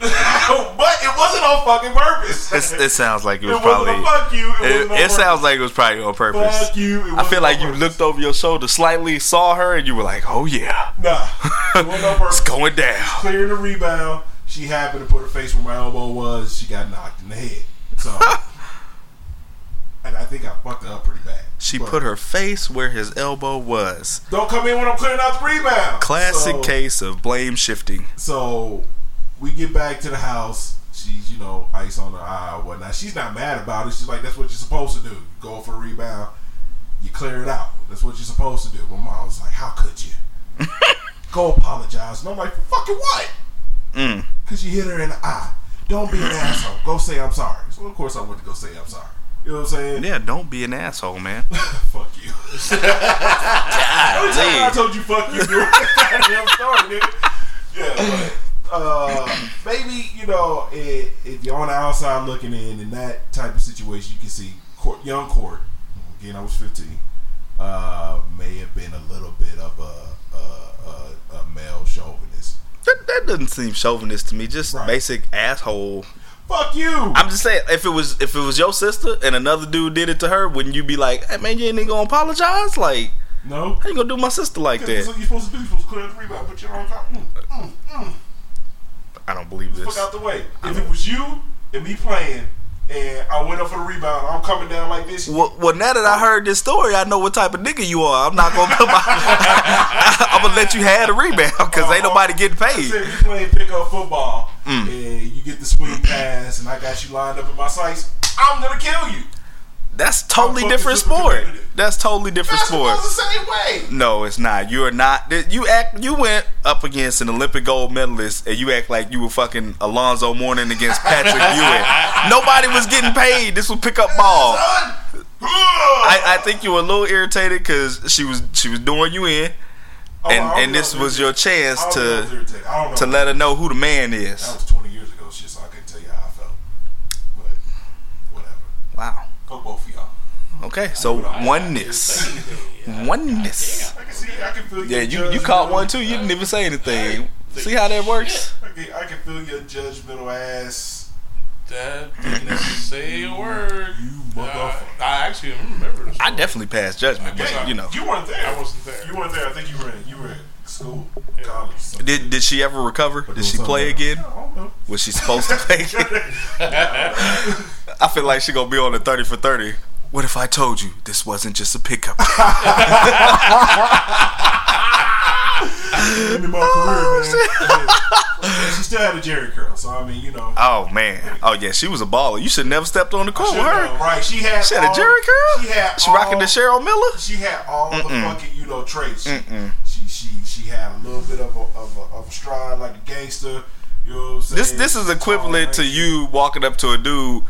but it wasn't on fucking purpose. It's, it sounds like it It was wasn't probably. fuck you. It, It, it sounds purpose. like it was probably on purpose. fuck you. It I feel like you looked over your shoulder slightly, saw her, and you were like, "Oh yeah, Nah, it wasn't on purpose. it's going down." Clearing the rebound, she happened to put her face where my elbow was. She got knocked in the head. So, and I think I fucked her up pretty bad. She put her face where his elbow was. Don't come in when I'm clearing out the rebound. Classic So- case of blame shifting. So we get back to the house. She's, you know, ice on her eye or whatnot. She's not mad about it. She's like, that's what you're supposed to do. Go for a rebound, you clear it out. That's what you're supposed to do. My mom was like, "How could you? Go apologize." And I'm like, "Fucking what?" Mm. Because you hit her in the eye. Don't be an asshole. Go say I'm sorry. So of course I went to go say I'm sorry. You know what I'm saying? Yeah, don't be an asshole, man. fuck you. Every time I told you fuck you, dude. Goddamn story, nigga. Yeah, but uh, maybe you know if, if you're on the outside looking in in that type of situation, you can see court, young court. Again, I was 15. Uh, may have been a little bit of a, a, a, a male chauvinist. That, that doesn't seem chauvinist to me. Just Right. basic asshole. Fuck you. I'm just saying, if it was if it was your sister and another dude did it to her, wouldn't you be like, "Hey man, you ain't even gonna apologize? Like, no. how you gonna do my sister like That's that?" what you're supposed to do. You're supposed to clear the rebound. Put your arms out. Mm, mm, mm. I don't believe this. Fuck out the way. If it was you and me playing, and I went up for the rebound, I'm coming down like this. Well, well, now that I heard this story, I know what type of nigga you are. I'm not gonna my. I'm gonna let you have the rebound because ain't nobody getting I paid. said we playing pickup football, Mm. and you get the swing pass, and I got you lined up in my sights. I'm gonna kill you. That's totally different sport. That's totally different sport. The same way. No, it's not. You are not. You act. You went up against an Olympic gold medalist, and you act like you were fucking Alonzo Mourning against Patrick Ewing. Nobody was getting paid. This was pickup ball. I, I think you were a little irritated because she was she was doing you in, Oh, and and this was your chance I don't know if to it's irritating. I don't know. to let her know who the man is. That was 20 years ago, shit. So I couldn't tell you how I felt. But whatever. Wow. Go both of y'all. Okay, so oneness, oneness. I can see. I can feel. Yeah, you you caught one too. You didn't even say anything. See how that works? I can, I can feel your judgmental ass. That didn't say a word. You Uh, motherfucker. I actually remember this. I definitely passed judgment, but Yeah, you know. you weren't there. I wasn't there. You weren't there. I think you were in. You were in school, college. something. Did did she ever recover? But Did she play again? else. I don't know. Was she supposed to play? I feel like she gonna be on the thirty for thirty. What if I told you this wasn't just a pickup? game? End my career, oh, man. Yeah, she still had a Jheri curl, so I mean, you know. oh man. Oh yeah, she was a baller. You should never stepped on the court with her. known, right? She had. She had a Jheri curl. She had. She rocking the Cheryl Miller. She had all the Mm-mm. fucking you know traits. She, Mm-mm. she she she had a little bit of a of a, of a stride like a gangster. You know what I'm saying? This this is equivalent to you walking up to a dude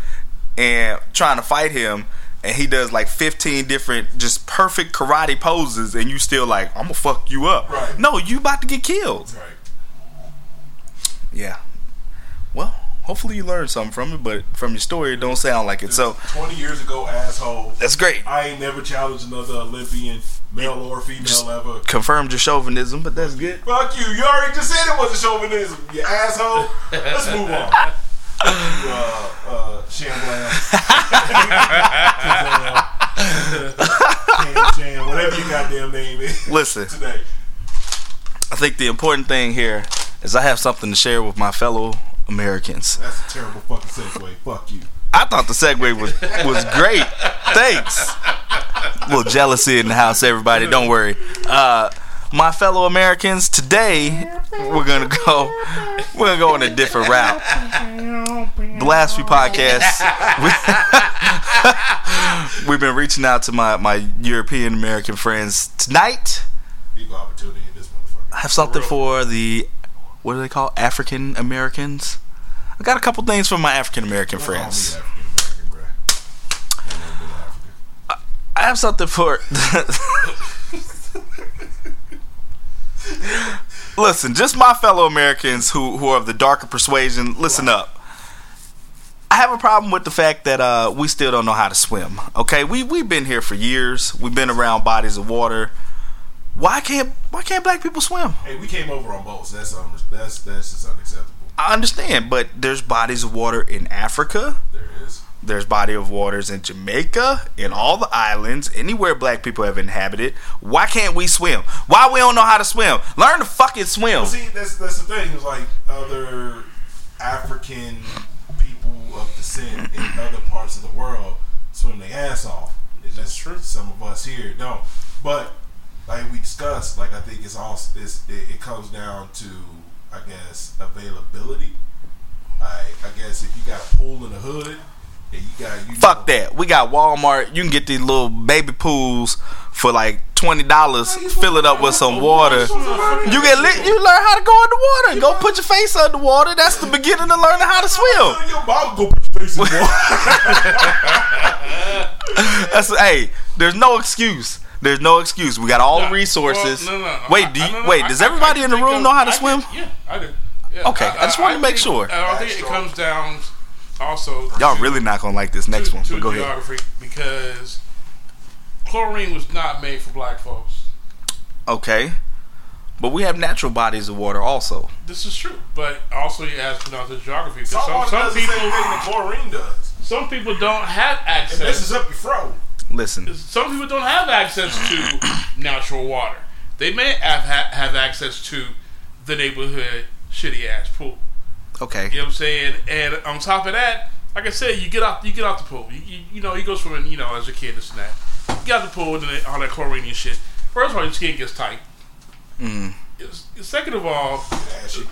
and trying to fight him, and he does like fifteen different just perfect karate poses, and you still like I'm gonna fuck you up. Right. No, you about to get killed. Right. Yeah. Well, hopefully you learned something from it, but from your story, it don't sound like it. So twenty years ago, asshole. that's great. I ain't never challenged another Olympian, male or female, Just- ever. Confirmed your chauvinism, but that's good. Fuck you. You already just said it was a chauvinism, you asshole. Let's move on. Uh, uh, Shamblam. Whatever your goddamn name is Listen, today. I think the important thing here is I have something to share with my fellow Americans. That's a terrible fucking segue. Fuck you. I thought the segue was was great. Thanks. A little jealousy in the house, everybody. Don't worry. Uh, my fellow Americans, today we're gonna go. We're gonna go on a different route. The last few podcasts, we, we've been reaching out to my my European American friends. Tonight, Equal opportunity in this motherfucker. I have something for the what do they call African Americans? I got a couple things for my African American friends. African American, bro. Ain't never been to Africa. I have something for. listen, just my fellow Americans who who are of the darker persuasion. Listen up. I have a problem with the fact that uh, we still don't know how to swim. Okay, we we've been here for years. We've been around bodies of water. Why can't why can't black people swim? Hey, we came over on boats. That's um, that's that's just unacceptable. I understand, but there's bodies of water in Africa. There is. There's body of waters in Jamaica, in all the islands, anywhere black people have inhabited. Why can't we swim? Why we don't know how to swim? Learn to fucking swim. Well, see, that's that's the thing. It's like other African people of descent in other parts of the world swim their ass off. It's just true. Some of us here don't. But like we discussed, like I think it's all it's, it, it comes down to I guess availability. Like I guess if you got a pool in the hood and you got you Fuck know, that. We got Walmart. You can get these little baby pools for like twenty dollars, fill it up with some oh, water. You get lit. You learn how to go underwater. Go put your face underwater. That's the beginning of learning how to swim. Your mom go put your face in water. That's hey. There's no excuse. There's no excuse. We got all the resources. well, no, no, no. Wait, do you, no, no, wait? Does everybody I in the room know how to swim? think- yeah, I do. Yeah, Okay, I just wanted to make think- sure. Uh, I think it comes down also. Y'all to- really not gonna like this next to, one. to But go ahead. because chlorine was not made for black folks. Okay, but we have natural bodies of water also. This is true, but also you ask about the geography because Salt some, water some does the same people thing that chlorine does. some people don't have It messes access. up your throat. Listen, Some people don't have access to natural water. They may have ha- have access to the neighborhood shitty ass pool. Okay, You know what I'm saying? And on top of that, like I said, you get out you get out the pool. You, you, you know, you go swimming, you know, as a kid, this and that. You get out the pool and all that chlorine and shit. First of all, your skin gets tight. Mm. Second of all, Ashy.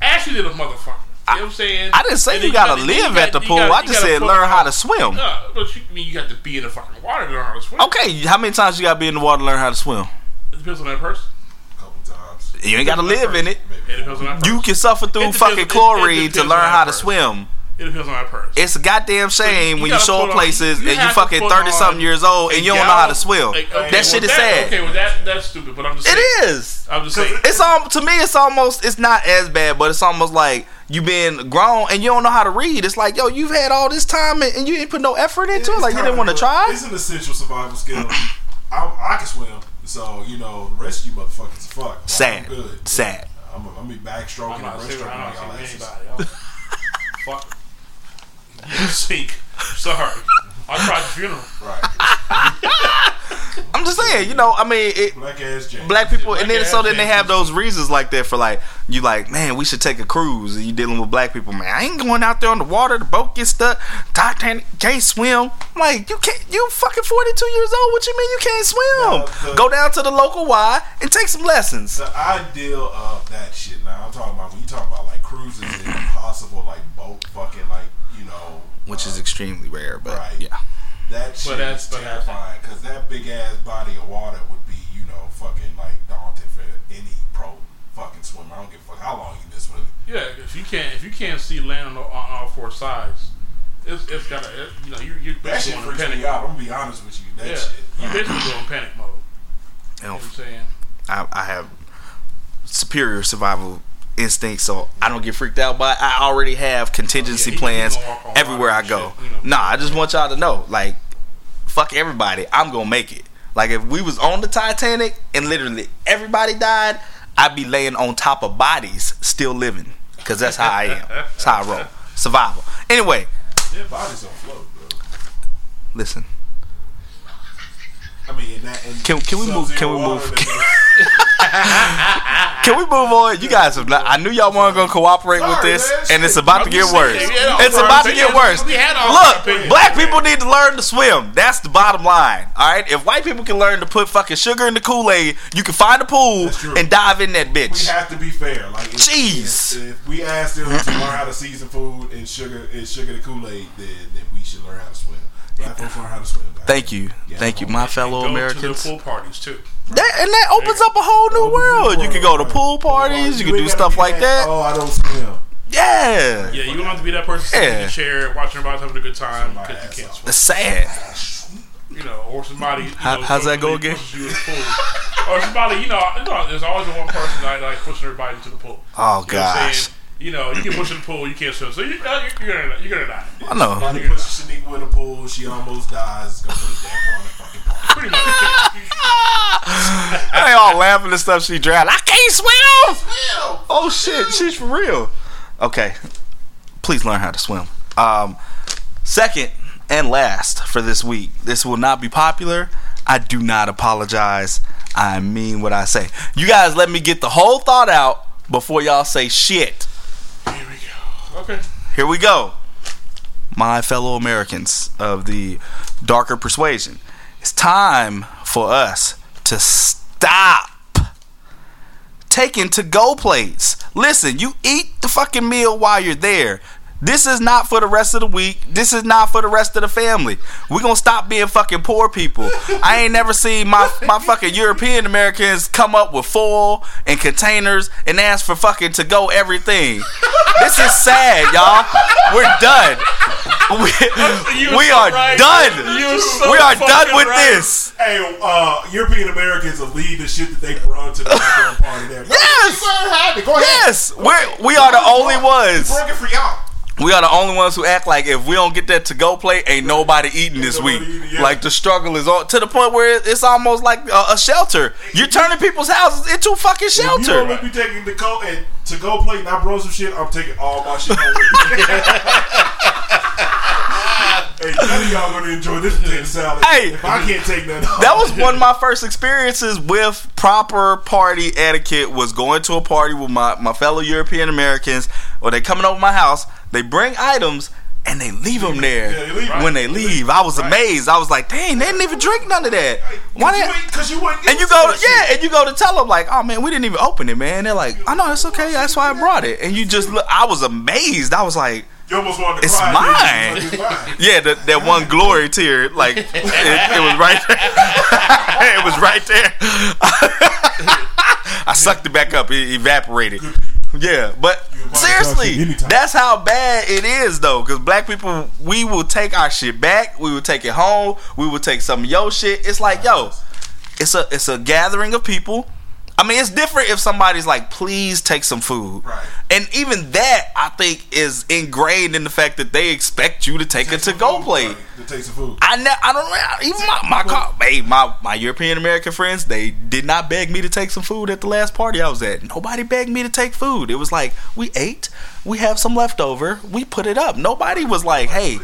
Ashley did a motherfucker. You know what I'm saying? I didn't say And you gotta got- then you live got- at the pool. gotta- I just said put- learn how to swim. No, but you, I mean, you got to be in the fucking water to learn how to swim. Okay, how many times you gotta be in the water to learn how to swim? It depends on that person. A couple times. You ain't gotta live in it. It depends on that. You can suffer through depends- fucking it- it chlorine to learn how that to swim. It depends on that person. It's a goddamn shame you when you show put on- places you and you have fucking thirty something years old and you don't know how to swim. like, okay, that shit well, is sad. Okay, well that that's stupid. But I'm just saying. It is. I'm just saying. It's um to me. It's almost. It's not as bad, but it's almost like you been grown and you don't know how to read. It's like yo, you've had all this time and, and you didn't put no effort into it. Like you didn't want to try. It's an essential survival skill. I, I can swim, so you know the rest of you motherfuckers fuck. Like, Sad. I'm good. Sad. I'm, I'm be backstroking and breaststroking like not y'all saying asses. Fuck. You sink. Sorry. I tried the funeral. Right. I'm just saying. You know. I mean, it, Black ass James. black people, and Black then so ass then they have those reasons like that for like you like man, we should take a cruise. And you dealing with black people, man. I ain't going out there on the water. The boat gets stuck. Titanic can't swim. I'm like you can't. You fucking 42 years old. What you mean you can't swim? No, the- Go down to the local Y and take some lessons. The ideal of that shit. Now I'm talking about when you talk about like cruises and impossible like boat fucking like you know Which uh, is extremely rare, but right. yeah. that shit that's- is but that's- terrifying because that big ass body of water would be you know fucking like daunting for any pro fucking swimmer. I don't give a fuck how long you been swimming. Yeah, if you can't if you can't see land on, on all four sides, it's it's gotta it, you know you you're That shit basically going freaks panic me out. I'm gonna be honest with you. That Yeah, shit. you basically going panic mode. You know You know, what I'm saying? I, I have superior survival instincts, so I don't get freaked out. But I already have contingency Yeah, he- he plans gonna walk on everywhere I go. shit, you know. Nah, I just want y'all to know, like, fuck everybody. I'm gonna make it. Like, if we was on the Titanic and literally everybody died, I'd be laying on top of bodies, still living, because that's how I am. That's how I roll. Survival. Anyway, Their bodies don't float, bro. listen. I mean, that, Can- can we move- can we move- Can we move on? You guys have not, I knew y'all weren't gonna cooperate with this, man. and it's about to get worse. It's about to get worse. We had all our Look, black people need to learn to swim. That's the bottom line. All right, if white people can learn to put fucking sugar in the Kool Aid, you can find a pool and dive in that bitch. we have to be fair. Like, if, Jeez. if, if we ask them to learn how to season food and sugar and sugar the Kool Aid, then, then we should learn how to swim. Black folks learn how to swim. guys. Thank you, Yeah, thank you, um, my fellow Americans. to the pool parties too. That, and that opens up a whole new Opens world. You can go to pool parties. You can do stuff like that. Oh, I don't swim. Yeah, Yeah, you don't have to be that person sitting in Yeah. the chair watching everybody having a good time because you can't swim. it's sad. You know, or somebody. You How- know, how's that go again? You in the pool. or somebody, you know, you know, there's always the one person that like pushing everybody into the pool. Oh You know what I'm gosh, saying? You know, you can push in the pool, you can't swim, so you, uh, you're, you're gonna you're gonna die. I know. Somebody pushes Shaniqua in the pool. She almost dies. Go put a damper on the fucking party. Pretty much. they all laughing and stuff. She drowned. I can't swim. Oh shit, she's for real. Okay, please learn how to swim. Um, second and last for this week. This will not be popular. I do not apologize. I mean what I say. You guys let me get the whole thought out before y'all say shit. Okay. Here we go. My fellow Americans of the darker persuasion. It's time for us to stop taking to go plates. Listen, you eat the fucking meal while you're there. This is not for the rest of the week. This is not for the rest of the family. We're gonna stop being fucking poor people. I ain't never seen my, my fucking European Americans come up with foil and containers and ask for fucking to go everything. This is sad, y'all. We're done. We, we so are right. done. So we are done with right. this. Hey, uh, European Americans will leave the shit that they brought to the goddamn party there. Yes! Go ahead, have. Go ahead. Yes, we're, we are the only ones. Bring it for y'all. We are the only ones who act like if we don't get that to go plate, ain't nobody eating this nobody week. eating, yeah. Like the struggle is on to the point where it's almost like a, a shelter. You're turning people's houses into fucking If you don't shelter. let me taking the coat and to go plate and I brought some shit, I'm taking all my shit home hey, none of y'all gonna enjoy this potato salad. Hey. if I can't take none. That was one of my first experiences with proper party etiquette. Was going to a party with my, my fellow European Americans, or they coming over my house. They bring items and they leave them there. Yeah, they leave when they leave, I was amazed. I was like, "Dang, they didn't even drink none of that." Why didn't? Because you wouldn't. And you go, to, yeah, and you go to tell them like, oh man, we didn't even open it, man. They're like, I know it's okay, that's why I brought it. And you just, look, I was amazed. I was like, You almost wanted to It's cry. mine. It's mine. yeah, that that one glory tear, like it, it was right there. it was right there. I sucked it back up. It evaporated. Yeah, but seriously, that's how bad it is, though. Because black people, we will take our shit back. We will take it home. We will take some of your shit. It's like, yo, it's a it's a gathering of people. I mean, it's different if somebody's like, "Please take some food," Right. and even that I think is ingrained in the fact that they expect you to take, a Take some to-go food, plate. like, To take some food. I ne- I don't know. Even my my car, hey, my my European American friends, they did not beg me to take some food at the last party I was at. Nobody begged me to take food. It was like we ate, we have some leftover, we put it up. Nobody was like, "Hey,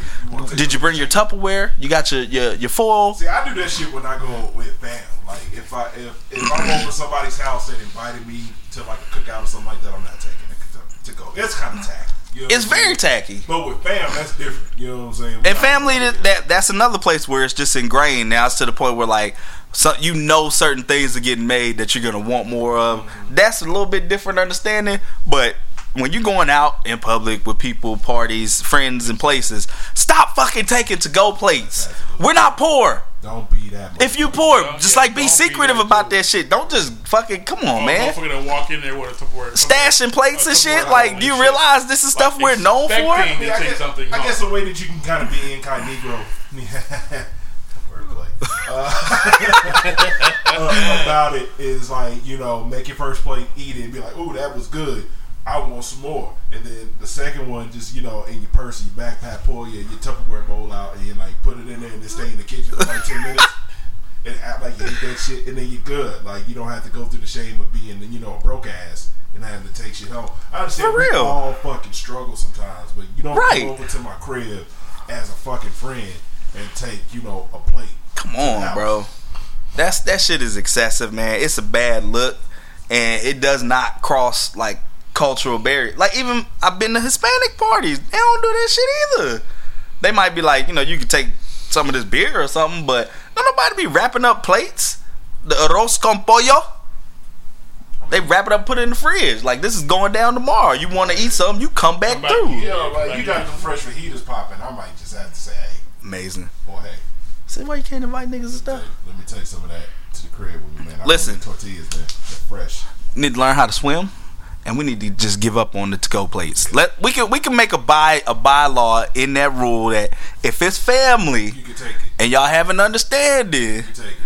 did you bring your Tupperware? You got your your, your foil?" See, I do that shit when I go with fam. Like if I if, if I'm over somebody's house that invited me to like a cookout or something like that, I'm not taking it to, to go. It's kind of tacky. You know It's very tacky. But with fam, that's different. You know what I'm saying? We And family, that, that that's another place where it's just ingrained. Now it's to the point where like, so you know certain things are getting made that you're gonna want more of. Mm-hmm. That's a little bit different understanding. But when you're going out in public with people, parties, friends, and places, stop fucking taking to go plates. We're not poor. Don't be that. If you poor, Yeah, just yeah, like be don't be secretive about too. that shit. Don't just fucking come on, Oh, man. Motherfucker that walk in there with a Tupperware. Stashing plates and shit. Like, do you and shit. realize this is stuff Like, we're known for? expecting- I, mean, I, guess, something I guess a way that you can kind of be incognito. Wordplay. Uh, uh, about it is like you know make your first plate, eat it, and be like, "Ooh, that was good. I want some more." And then the second one, just you know, in your purse, your backpack, pull your, your Tupperware bowl out, and you like put it in there, and then stay in the kitchen for like ten minutes. And act like you ate that shit, and then you're good. Like you don't have to go through the shame of being, you know, a broke ass and having to take shit home. I understand For real. we all fucking struggle sometimes, but you don't Right. come over to my crib as a fucking friend and take, you know, a plate. Come on, bro. That's that shit is excessive, man. It's a bad look, and it does not cross like cultural barrier. Like even I've been to Hispanic parties, they don't do that shit either. They might be like, you know, you can take some of this beer or something, but don't nobody be wrapping up plates. The arroz con pollo. They wrap it up, put it in the fridge. Like this is going down tomorrow. You want to eat something, you come back Come back, through. yeah. Like you got the fresh fajitas popping. I might just have to say, hey, Amazing. boy, hey, See why you can't invite niggas and stuff. let me take some of that to the crib with me, man. I Listen. tortillas, man. They're fresh. need to learn how to swim, and we need to just give up on the to-go plates. Let we can we can make a by a bylaw in that rule that if it's family You can take it. and y'all have an understanding, You can take it.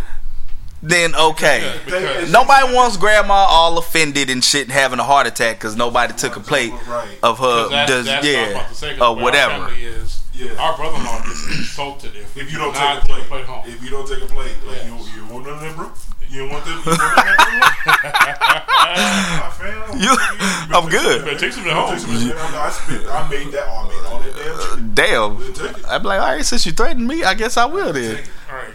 then okay. Yeah, Nobody wants grandma all offended and shit and having a heart attack because nobody took a plate Right. of her That's, does that's what I was about yeah to or whatever. is, Yeah. Our brother-in-law gets insulted if, If you don't take a plate, home. if you don't take a plate, like Yes. you, you want none of that, bro? You want that? You want none of that. I fam, You- I'm take good. Better take some at home. Take. I, spent, I made that. All that damn. Damn. I'd be like, all right, since you threatened me, I guess I will then. All right.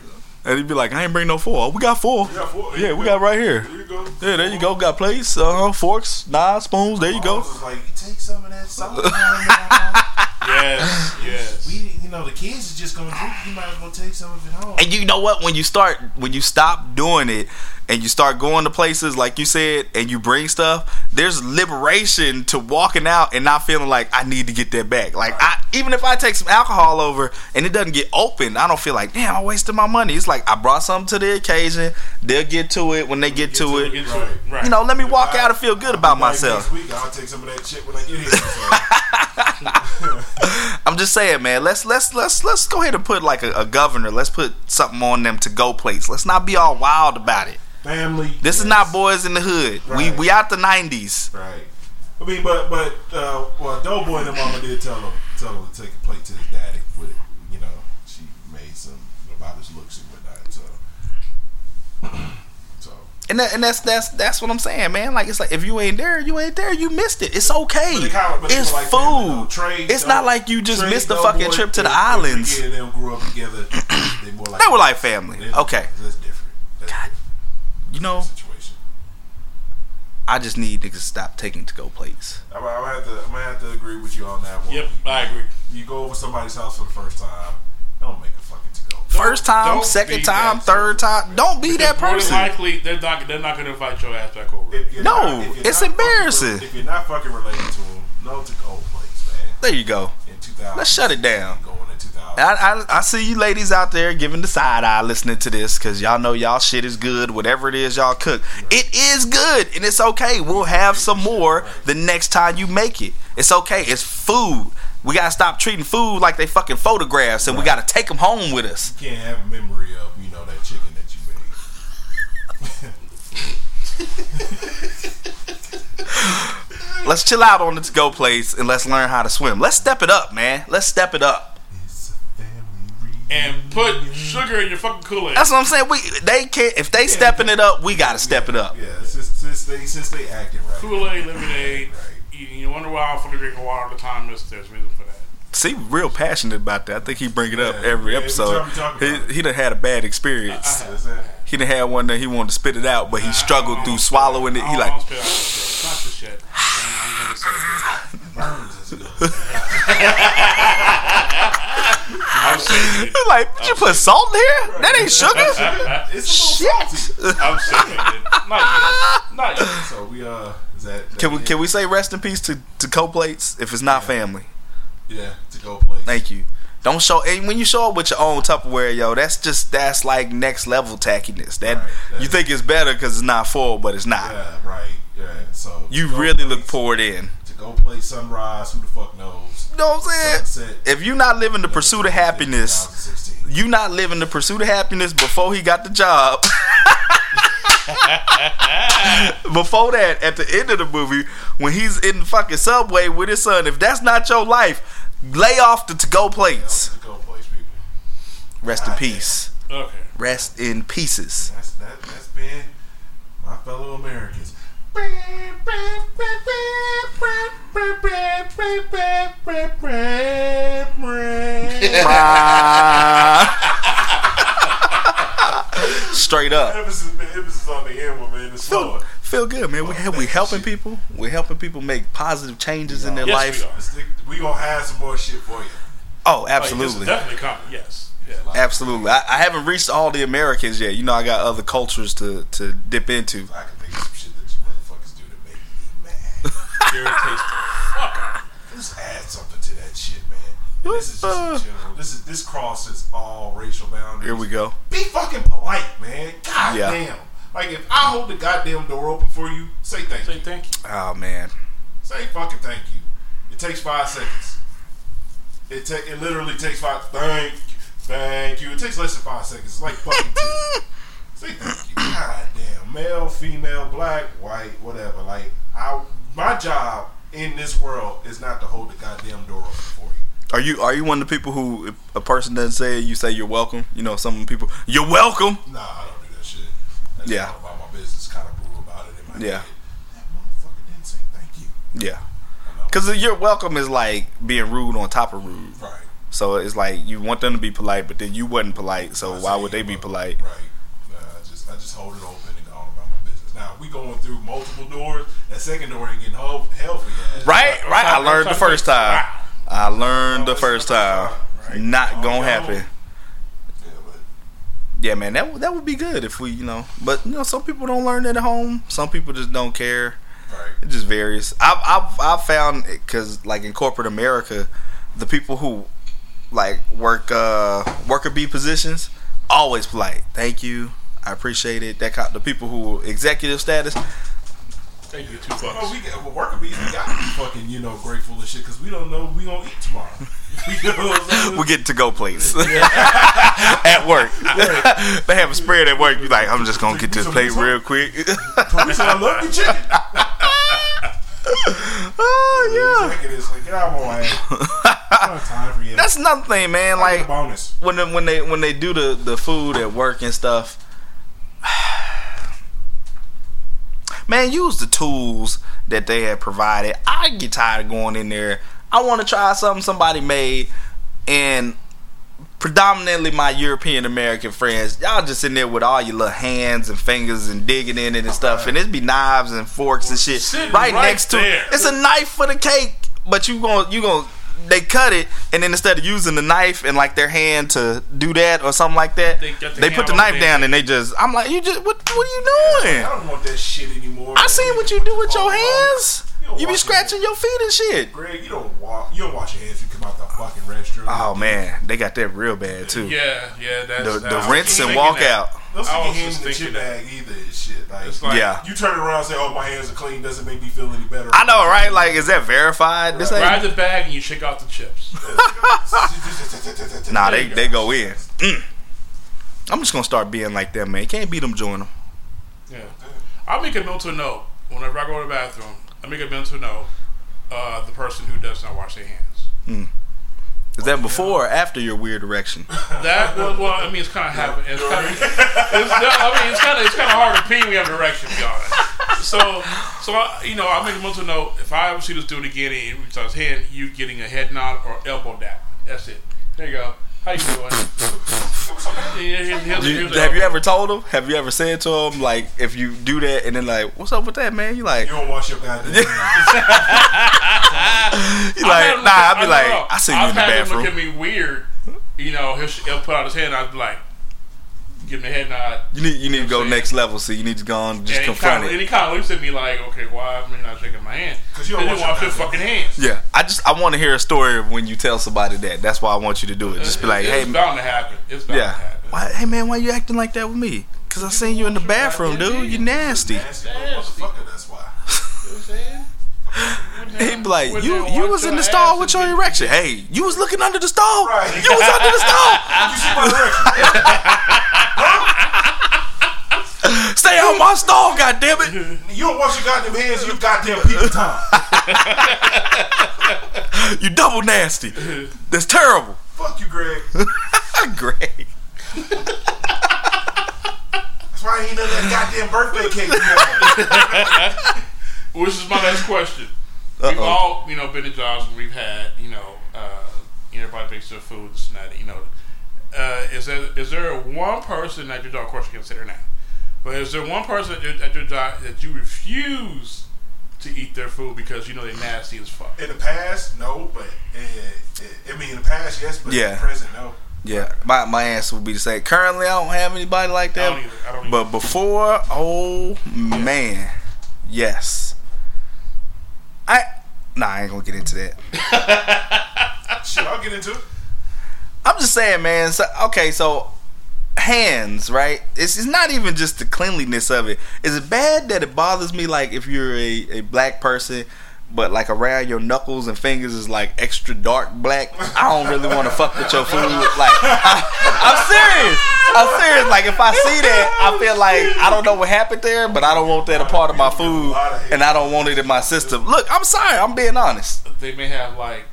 And he'd be like, I ain't bring no four. We got four. Got four. Yeah, we got right here. There you go. Yeah, there you go. Got plates, uh, forks, knives, spoons. There you I go. was like, take some of that. Yes, yes. we, you know the kids is just gonna drink. You might as well take some of it home. And you know what? When you start, when you stop doing it, and you start going to places like you said, and you bring stuff, there's liberation to walking out and not feeling like I need to get that back. Like I, even if I take some alcohol over and it doesn't get open, I don't feel like damn I wasted my money. It's like I brought something to the occasion. They'll get to it when they get, to, to it. Get to Right. it. Right. You know, let me walk I- out and feel good about myself. Next week, I'll take some of that shit when I get here. I'm just saying, man. Let's let's let's let's go ahead and put like a, a governor. Let's put something on them to go plates. Let's not be all wild about it. Family. This is not boys in the hood. We we out the '90s. Right. I mean, but but uh, well, Doughboy and the mama did tell him tell him to take a plate to his daddy with you know she made some about his looks and whatnot. So so And that, and that's that's that's what I'm saying, man. Like it's like if you ain't there, you ain't there. You missed it. It's okay. But kinda- but it's were like family, though. food. Trey, it's Dough- not like you just Trey, missed the Doughboy, fucking trip to the and- and islands. Ricky and them grew up together. They more like They were like family. They- Okay. that's different. That's God, you know. I just need niggas to stop taking to go plates. I'm, I'm, gonna have to, I'm gonna have to agree with you on that one. Yep, I agree. You go over somebody's house for the first time, don't make a fucking to go. First time, don't second time, third time. Don't be that Because more person. likely, they're not. They're not going to invite your ass back over. If No, not- if it's not fucking embarrassing. if you're not fucking related to them, no to go place, man. There you go. In 2000, Let's shut it down. Going in 2000. I, I, I see you ladies out there giving the side eye listening to this because y'all know y'all shit is good. Whatever it is y'all cook, it is good and it's okay. We'll have some more the next time you make it. It's okay. It's food. We gotta stop treating food like they fucking photographs and we gotta take them home with us. you can't have a memory of you know that chicken that you made. Let's chill out on the to go place and let's learn how to swim. Let's step it up, man. Let's step it up. It's a family and put sugar in your fucking Kool Aid. That's what I'm saying. We they can't if they stepping it up, we gotta step it up. Yeah, since, since they since they acting right. Kool Aid, lemonade. Right. You, you wonder why I'm fucking drinking water all the time. There's, there's reason for. See, real passionate about that. I think he bring it up Yeah, every yeah, episode. time He, about it. he done had a bad experience. That's it. He done had one that he wanted to spit it out, but he struggled through swallowing it. He I like, don't spit out the shit. It's not the shit. I'm gonna it. Burns is good. I'm saying it. he like, did you put salt in here? That ain't sugar. It's a little salty. I'm saying it. Not yet. Not yet. So we uh, is that, that Can we it? can we say rest in peace to to co-plates if it's not family? Yeah, to go play. Thank you. Don't show and when you show up with your own Tupperware, yo, that's just that's like next level tackiness. That Right, you think it's better because it's not full, but it's not. Yeah, right. Yeah. So You really look poured in. to go play sunrise. Who the fuck knows? You know what I'm saying? Sunset. If you're not living the pursuit of happiness, 2016. you not living the pursuit of happiness before he got the job. before that, at the end of the movie, when he's in the fucking subway with his son, if that's not your life, lay off the to go plates. To go place, people. Rest in peace. Okay. Rest in pieces. That's that. That's been my fellow Americans. Straight up. Emphasis, emphasis on the end man. It's slower. Feel good, man. We oh, we helping people. We're helping people make positive changes in their Yes, life. we are. We gonna have some more shit for you. Oh, Oh, yes, absolutely. definitely coming. Yes. Yeah. Absolutely. I, I haven't reached all the Americans yet. You know, I got other cultures to, to dip into. I can think of some shit that you motherfuckers do to make me mad. Irritates the fuck out. Just add something to that shit, man. And this is just in general. This is this crosses all racial boundaries. Here we go. Be fucking polite, man. God Yeah. damn. Like if I hold the goddamn door open for you, say thank Say you. Say thank you. Oh man. Say fucking thank you. It takes five seconds. It ta- it literally takes five. Thank you, thank you. It takes less than five seconds. It's like fucking two. Say thank you. God damn. Male, female, black, white, whatever. Like I, my job in this world is not to hold the goddamn door open for you. Are you are you one of the people who if a person doesn't say it, you say you're welcome? You know, some people you're welcome. Nah, I don't do that shit. I just Yeah. go about my business, kind of brew about it in my Yeah. head. That motherfucker didn't say thank you. Yeah. Because you're welcome is like being rude on top of rude. right. So it's like you want them to be polite, but then you wasn't polite. So I why would they be you're polite? Right. Nah, I just I just hold it open and go on about my business. Now we going through multiple doors. That second door ain't getting hell, hell for your. Right, right. I learned the first time. I learned the first time. Not gonna happen. Yeah, man, that would- that would be good if we, you know. But you know, some people don't learn that at home. Some people just don't care. right. It just varies. I've I've, I've found because like in corporate America, the people who like work uh worker bee positions always polite. Thank you. I appreciate it. That kind, the people who executive status, They get two Well, bucks. we get well, worker bees. We got to be fucking, you know, grateful and shit because we don't know we gonna eat tomorrow. you know what we get to go plates at work. they have a spread at work. You like, I'm just gonna get this plate real quick. Teresa, I love you, chicken. oh yeah. Executives, like, get out of my way. I don't have time. That's another thing, man. like bonus. when the, when they when they do the the food at work and stuff. Man, use the tools that they have provided. I get tired of going in there. I want to try something somebody made, and predominantly my European American friends, y'all just in there with all your little hands and fingers and digging in it and stuff, and it be knives and forks and shit right, right next to there. It's a knife for the cake, but you going you going they cut it, and then instead of using the knife and like their hand to do that or something like that, They they, put the knife the down and they just. I'm like, you just what? What are you doing? I don't want that shit anymore. I man. seen what you do with your hands. You You be scratching your feet and shit. Greg, you don't walk. You don't wash your hands. You come out the fucking restroom. Oh man, they got that real bad too. Yeah, yeah. That's The, that's- the rinse and walk that. out. Don't stick I your was just in the thinking shit bag either. and Shit, like, It's like Yeah. you turn around and say, "Oh, my hands are clean," doesn't make me feel any better. I know, right? Like, is that verified? This grab ain't. the bag and you shake out the chips. Nah, There they you they go in. Mm. I'm just gonna start being like that, man. You can't beat them, join them. Yeah. I make a mental note whenever I go to the bathroom. I make a mental note. Uh, the person who does not wash their hands. Is that before or after your weird erection? That well, well I mean, it's kind of happening. It's kind of. It's, I mean, it's kind of it's kind of hard to pee when you have an erection, to be honest. So, so I, you know, I make a mental note. If I ever see this dude again and he reaches out you getting a head nod or elbow dap. That's it. There you go. How you doing? Yeah, here's- here's- Do you- here's the have you ever told him? Have you ever said to him like if you do that and then like, what's up with that, man? You like, You don't wash your goddamn hands. you like, nah. I'd be like, don't know. I see you I've in the had him bathroom. look at me weird. You know, he'll, he'll put out his hand. I'd be like, give him a head nod. You need you need to go next level. So you need to go on just and he confront kinda, it. And he kind of looks at me like, okay, why am I not shaking my hand? Because you don't They wash wash your fucking hands. Yeah, I just I want to hear a story of when you tell somebody that. That's why I want you to do it. Just be like, it's hey, it's bound to happen. It's bound to yeah, happen. why, hey man, why you acting like that with me? Cause I seen you in the bathroom, dude. You nasty. Nasty Nasty. motherfucker. That's why. You know what I'm saying? He'd be like, Went you you was in the stall with your erection. Hey, you was looking under the stall. Right. You was under the stall. You see my erection? Stay out my stall, goddamn it. You don't wash your goddamn hands. You goddamn people time. You double nasty. That's terrible. Fuck you, Greg. Great. That's why I ain't none of that goddamn birthday cake. Which is my next question. We've all, you know, been in jobs where we've had, you know, uh, everybody makes their food, this and that, you know. Uh, is there is there one person at your job, of course you consider that, but is there one person at your, at your job that you refuse to eat their food because you know they're nasty as fuck? In the past, no, but uh, uh, I mean, in the past, yes, but Yeah. in the present, no. Yeah, my, my answer would be the same. Currently, I don't have anybody like I that. don't either. I don't either. But before, oh man, yes. I nah, I ain't gonna get into that. Shit, I'll get into it. I'm just saying, man. So, okay, so hands, right? It's, it's not even just the cleanliness of it. Is it bad that it bothers me, like if you're a, a black person, but like around your knuckles and fingers is like extra dark black? I don't really want to fuck with your food. Like, I, I'm serious. I'm serious. Like if I see that, I feel like I don't know what happened there, but I don't want that a part of my food, and I don't want it in my system. Look, I'm sorry. I'm being honest. they may have like,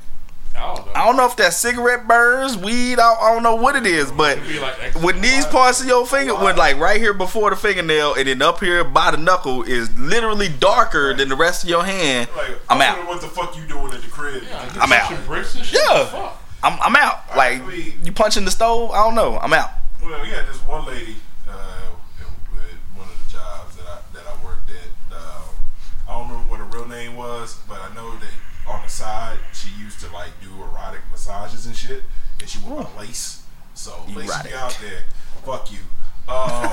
I don't know. I don't know if that's cigarette burns, weed. I, I don't know what it is, but like when these parts of your finger, when like right here before the fingernail, and then up here by the knuckle is literally darker than the rest of your hand, Like, I'm out. What the fuck you doing at the crib? Yeah, I'm out. some Bricks and shit. Yeah. I'm, I'm out. Like I mean- you punching the stove, I don't know. I'm out. Well, we had this one lady uh, with one of the jobs that I that I worked at. Uh, I don't remember what her real name was, but I know that on the side she used to like do erotic massages and shit. and she wore lace. So lace be out there. Fuck you. Um,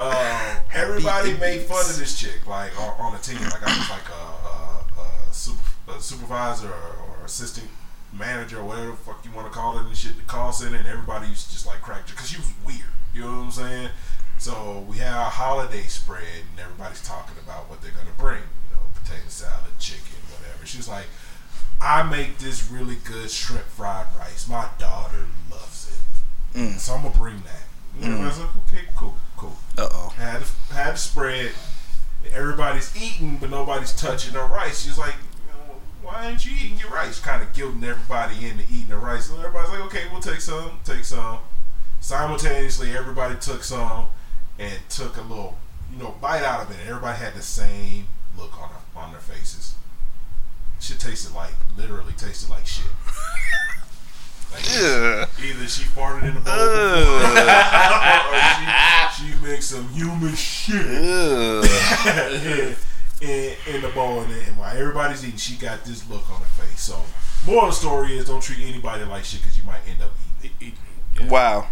um, everybody made fun of this chick, like on, on the team. Like I was like a, a, a, super, a supervisor or, or assistant manager or whatever the fuck you want to call it and shit. The call center and everybody used to just like crack because she was weird. You know what I'm saying? So we had our holiday spread and everybody's talking about what they're gonna bring. Potato salad, chicken, whatever. She's like, I make this really good shrimp fried rice. My daughter loves it, so I'm gonna bring that. And everybody's like, okay, cool, cool. Uh oh. Had had spread. Everybody's eating, but nobody's touching the rice. She's like, why aren't you eating your rice? Kind of guilting everybody into eating the rice. And everybody's like, okay, we'll take some, take some. Simultaneously, everybody took some and took a little, you know, bite out of it. And everybody had the same look on their, on their faces. Shit tasted like, literally tasted like shit. Like, Ugh. Either she farted in the bowl or she, she mixed some human shit in, in the bowl, and, and while everybody's eating, she got this look on her face. So, moral of the story is, don't treat anybody like shit because you might end up eating. it. Yeah. Wow.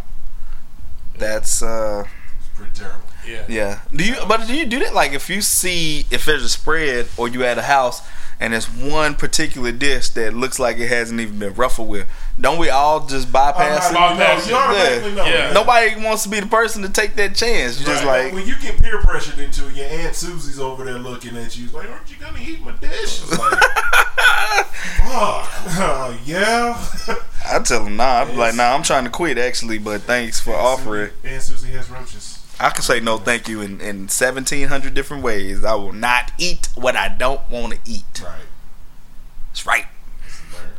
That's uh It's pretty terrible. Yeah. yeah. Do you but do you do that like if you see if there's a spread or you at a house and it's one particular dish that looks like it hasn't even been ruffled with, don't we all just bypass it? Bypass you it. automatically know. Yeah. Nobody wants to be the person to take that chance. You're just like when you get peer pressured into it, your aunt Susie's over there looking at you, like, "Aren't you gonna eat my dish?" Like, oh, yeah. I tell them nah. I'm like nah. I'm trying to quit actually, but thanks for offering. Aunt Susie has roaches. I can say no thank you in, in 1700 different ways. I will not eat what I don't want to eat. Right. That's right. That's the learn.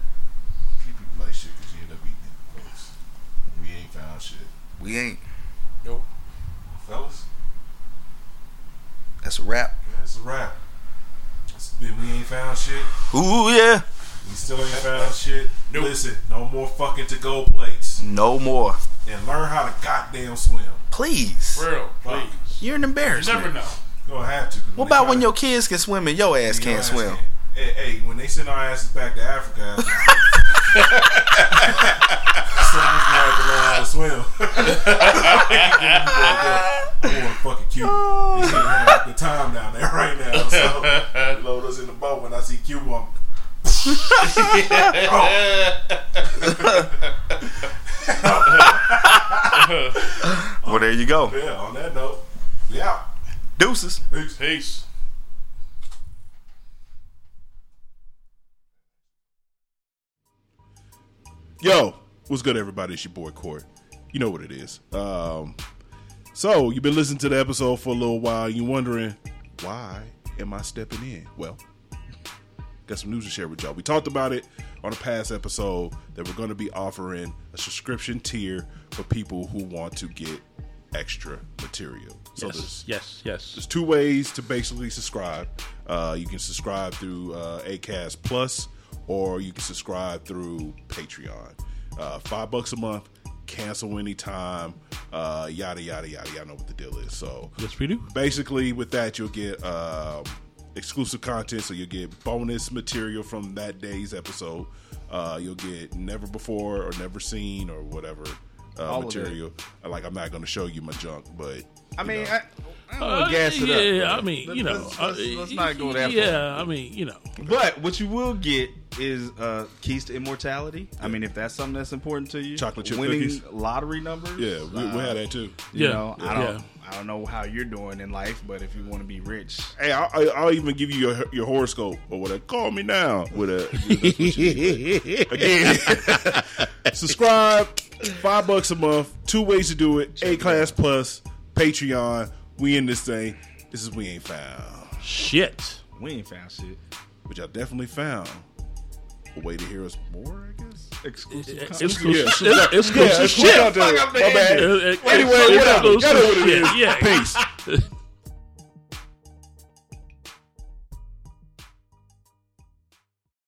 Treat people like shit you end up eating. We ain't found shit, We ain't. Nope. fellas. That's a wrap. Yeah, that's a wrap. It's been we ain't found shit. Ooh yeah. We still ain't found shit. Nope. Listen, no more fucking to go plates. No more. And learn how to goddamn swim. Please. Real, please. You're an embarrassment. You never know. You gonna have to. 'cause What about when your kids can swim and your ass can't ass swim? can't. Hey, hey, when they send our asses back to Africa, some of us gonna have learn how to swim. I want to fucking cute. They have a good time down there right now. So load us in the boat when I see Cuba. I'm, oh. Well, there you go. yeah, on that note, yeah. Deuces. Peace. Peace. Yo, what's good, everybody? It's your boy Court. You know what it is. Um, so you've been listening to the episode for a little while. You're wondering why am I stepping in? Well, got some news to share with y'all. We talked about it on a past episode that we're going to be offering a subscription tier for people who want to get extra material. So there's Yes, yes, there's two ways to basically subscribe. Uh, you can subscribe through uh, Acast Plus, or you can subscribe through Patreon. Uh, five bucks a month, cancel anytime. Uh, yada yada yada. Y'all know what the deal is. So Yes, we do. basically, with that, you'll get um, exclusive content. So you'll get bonus material from that day's episode. Uh, you'll get never before or never seen or whatever uh, All of it. material. Like I'm not going to show you my junk, but I mean, know. I, I Uh, gas it yeah, up. I mean, you know, let's, uh, let's, let's not go that yeah, far. I mean, you know, But what you will get is uh, keys to immortality. I mean, if that's something that's important to you, Chocolate chip winning cookies. lottery numbers. yeah, we, we uh, had that too. You Yeah, know, I don't, I don't know how you're doing in life, but if you want to be rich, Hey, I'll, I'll- I'll even give you your, your horoscope or whatever. Call me now with a again. subscribe, five bucks a month. Two ways to do it: Acast plus, Patreon. We in this thing. This is we ain't found, shit. we ain't found shit. which I definitely found. A way to hear us more, I guess. Exclusive. It's content. exclusive, Yeah. it's exclusive Yeah, shit. content. My bad. Anyway, it's whatever. exclusive Y'all know what it shit. is. Yeah. Peace.